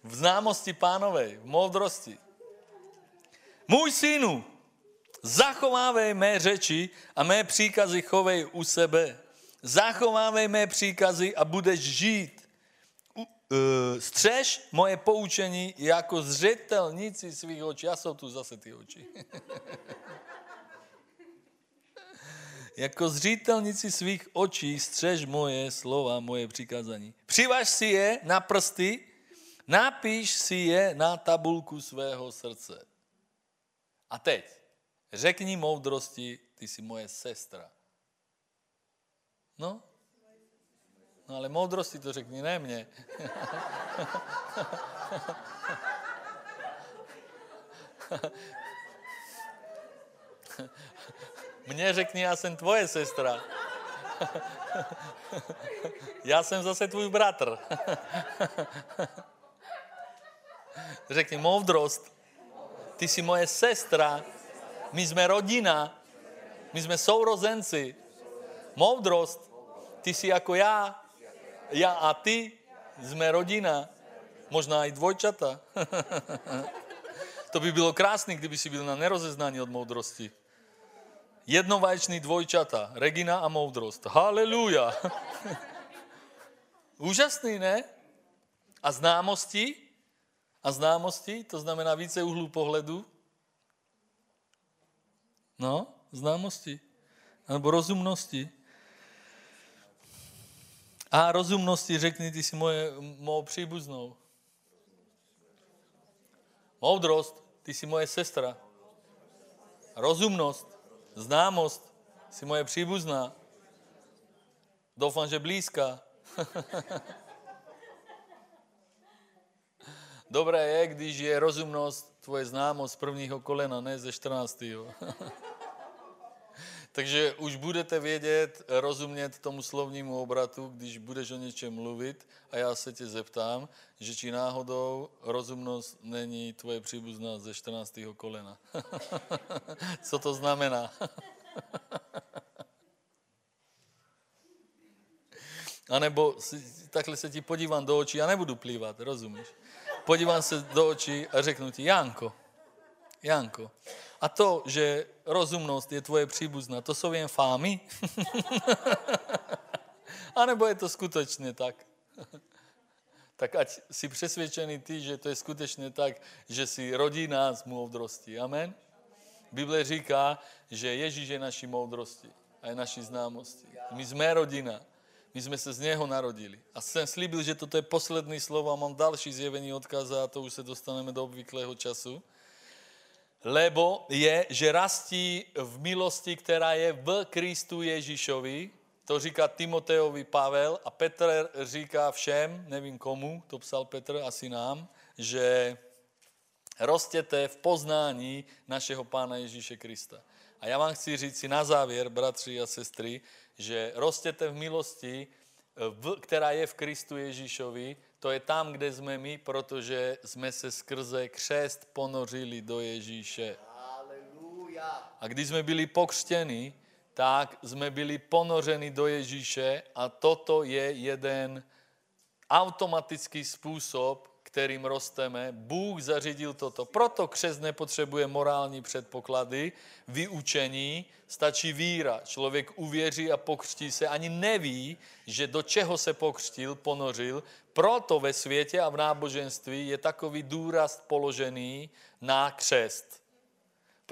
v známosti pánovej, v moudrosti. Můj synu, zachovávej mé řeči a mé příkazy chovej u sebe. zachovávej mé příkazy a budeš žít. Eh, Střež moje poučení jako zřetelníci svých očí. Já jsou tu zase ty oči. jako zřetelníci svých očí střež moje slova, moje přikázání. Přivaž si je na prsty, napíš si je na tabulku svého srdce. A teď, řekni moudrosti, ty jsi moje sestra. No? No ale moudrosti to řekni, ne mě. Mně řekni, já jsem tvoje sestra. Já jsem zase tvůj bratr. Řekni, moudrost, ty jsi moje sestra, my jsme rodina, my jsme sourozenci. Moudrost, ty jsi jako já, já a ty jsme rodina, možná i dvojčata. to by bylo krásné, kdyby si byl na nerozeznání od moudrosti. Jednovaječný dvojčata, Regina a moudrost. Haleluja. Úžasný, ne? A známosti? A známosti, to znamená více úhlů pohledu. No, známosti. Nebo rozumnosti. A rozumnosti řekni, ty jsi moje, mou příbuznou. Moudrost, ty jsi moje sestra. Rozumnost, známost, jsi moje příbuzná. Doufám, že blízká. Dobré je, když je rozumnost tvoje známost z prvního kolena, ne ze 14. Takže už budete vědět, rozumět tomu slovnímu obratu, když budeš o něčem mluvit a já se tě zeptám, že či náhodou rozumnost není tvoje příbuzná ze 14. kolena. Co to znamená? A nebo takhle se ti podívám do očí a nebudu plývat, rozumíš? Podívám se do očí a řeknu ti, Janko, Janko, a to, že rozumnost je tvoje příbuzná, to jsou jen fámy? a nebo je to skutečně tak? tak ať si přesvědčený ty, že to je skutečně tak, že si rodí nás moudrosti. Amen? Bible říká, že Ježíš je naší moudrosti a je naší známosti. My jsme rodina. My jsme se z něho narodili. A jsem slíbil, že toto je poslední slovo a mám další zjevení odkaza a to už se dostaneme do obvyklého času. Lebo je, že rastí v milosti, která je v Kristu Ježíšovi. To říká Timoteovi Pavel a Petr říká všem, nevím komu, to psal Petr, asi nám, že rostěte v poznání našeho Pána Ježíše Krista. A já vám chci říct si na závěr, bratři a sestry, že rostěte v milosti, v, která je v Kristu Ježíšovi, to je tam, kde jsme my, protože jsme se skrze křest ponořili do Ježíše. A když jsme byli pokřtěni, tak jsme byli ponořeni do Ježíše a toto je jeden automatický způsob, kterým rosteme. Bůh zařídil toto. Proto křest nepotřebuje morální předpoklady, vyučení, stačí víra. Člověk uvěří a pokřtí se, ani neví, že do čeho se pokřtil, ponořil. Proto ve světě a v náboženství je takový důraz položený na křest.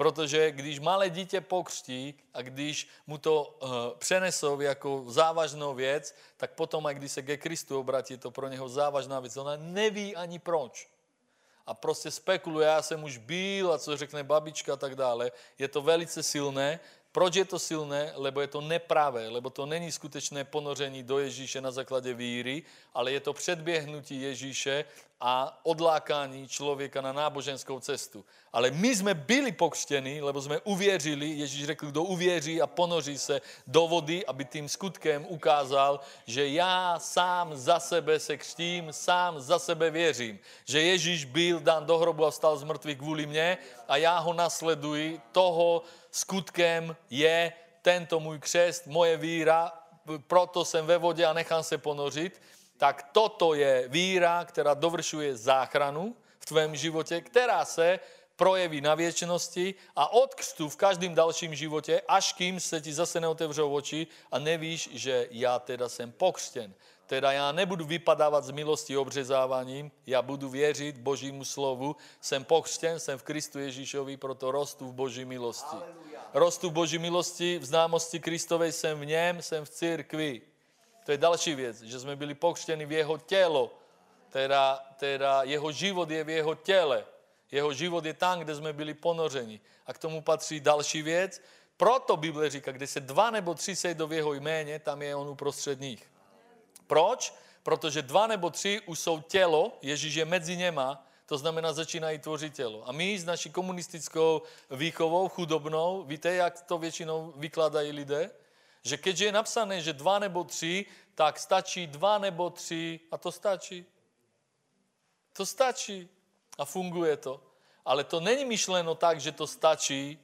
Protože když malé dítě pokřtí a když mu to uh, přenesou jako závažnou věc, tak potom, a když se ke Kristu obratí, to pro něho závažná věc. Ona neví ani proč. A prostě spekuluje, já jsem už byl a co řekne babička a tak dále. Je to velice silné. Proč je to silné? Lebo je to nepravé, lebo to není skutečné ponoření do Ježíše na základě víry, ale je to předběhnutí Ježíše a odlákání člověka na náboženskou cestu. Ale my jsme byli pokřtěni, lebo jsme uvěřili, Ježíš řekl, kdo uvěří a ponoří se do vody, aby tím skutkem ukázal, že já sám za sebe se křtím, sám za sebe věřím. Že Ježíš byl dán do hrobu a vstal z mrtvých kvůli mně a já ho nasleduji. Toho skutkem je tento můj křest, moje víra, proto jsem ve vodě a nechám se ponořit tak toto je víra, která dovršuje záchranu v tvém životě, která se projeví na věčnosti a od křtu v každém dalším životě, až kým se ti zase neotevřou oči a nevíš, že já teda jsem pokřtěn. Teda já nebudu vypadávat z milosti obřezáváním, já budu věřit Božímu slovu, jsem pokřtěn, jsem v Kristu Ježíšovi, proto rostu v Boží milosti. Rostu v Boží milosti, v známosti Kristovej jsem v něm, jsem v církvi. To je další věc, že jsme byli pokřtěni v jeho tělo, teda, teda jeho život je v jeho těle. Jeho život je tam, kde jsme byli ponořeni. A k tomu patří další věc. Proto Bible říká, kde se dva nebo tři sejdou v jeho jméně, tam je on uprostřed nich. Proč? Protože dva nebo tři už jsou tělo, Ježíš je mezi něma, to znamená, začínají tvořit tělo. A my s naší komunistickou výchovou, chudobnou, víte, jak to většinou vykladají lidé? Že keď je napsané, že dva nebo tři, tak stačí dva nebo tři a to stačí. To stačí a funguje to. Ale to není myšleno tak, že to stačí.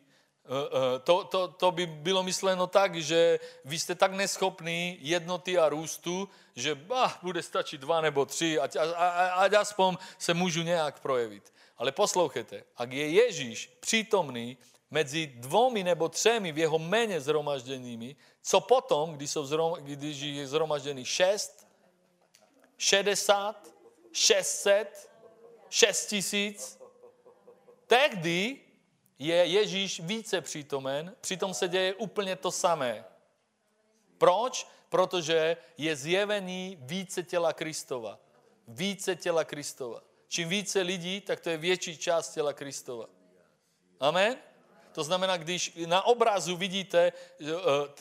Eh, eh, to, to, to by bylo myšleno tak, že vy jste tak neschopní jednoty a růstu, že bah, bude stačit dva nebo tři, ať, ať, ať aspoň se můžu nějak projevit. Ale poslouchejte, ak je Ježíš přítomný mezi dvomi nebo třemi v jeho méně zhromažděnými, co potom, když, jsou zhrom, když je zhromažděný šest, šedesát, šestset, šest tisíc, tehdy je Ježíš více přítomen, přitom se děje úplně to samé. Proč? Protože je zjevený více těla Kristova. Více těla Kristova. Čím více lidí, tak to je větší část těla Kristova. Amen? To znamená, když na obrazu vidíte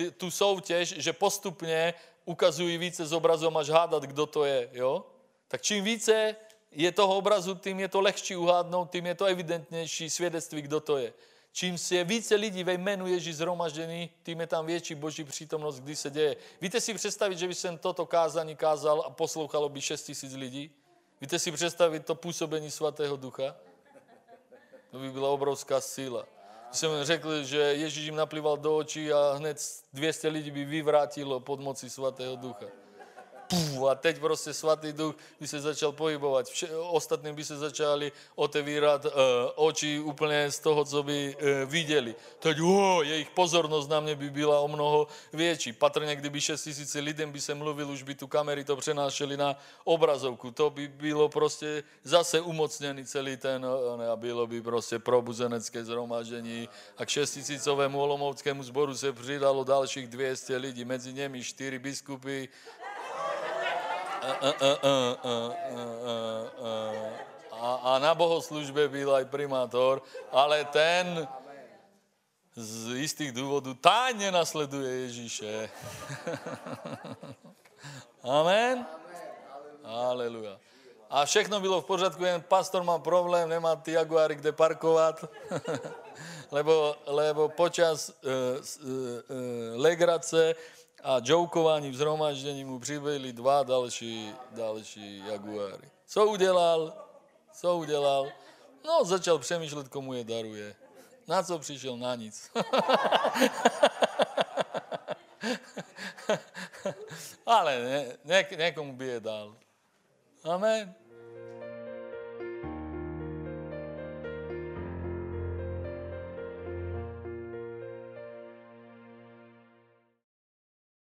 eh, tu soutěž, že postupně ukazují více z obrazu a máš hádat, kdo to je, jo? Tak čím více je toho obrazu, tím je to lehčí uhádnout, tím je to evidentnější svědectví, kdo to je. Čím je více lidí ve jménu Ježíš zhromažděný, tím je tam větší boží přítomnost, kdy se děje. Víte si představit, že by jsem toto kázání kázal a poslouchalo by 6 tisíc lidí? Víte si představit to působení svatého ducha? To by byla obrovská síla. Jsem řekl, že Ježíš jim naplival do očí a hned 200 lidí by vyvrátilo pod moci svatého ducha puf, a teď prostě svatý duch by se začal pohybovat. Vše, ostatní by se začali otevírat uh, oči úplně z toho, co by uh, viděli. Teď oh, jejich pozornost na mě by byla o mnoho větší. Patrně, kdyby 6 tisíc lidem by se mluvil, už by tu kamery to přenášeli na obrazovku. To by bylo prostě zase umocněný celý ten, ne, a bylo by prostě probuzenecké zhromaždění. A k 6 tisícovému olomouckému sboru se přidalo dalších 200 lidí, mezi nimi čtyři biskupy, a, a na bohoslužbe byl aj primátor, ale ten z istých důvodů tajně nasleduje Ježíše. Amen. Aleluja. A všechno bylo v pořádku, jen pastor má problém, nemá ty Jaguary kde parkovat, lebo, lebo počas uh, uh, uh, legrace a jokování v zhromaždění mu přibyli dva další, další jaguáry. Co udělal? Co udělal? No, začal přemýšlet, komu je daruje. Na co přišel? Na nic. Ale ne, ne, někomu by je dal. Amen.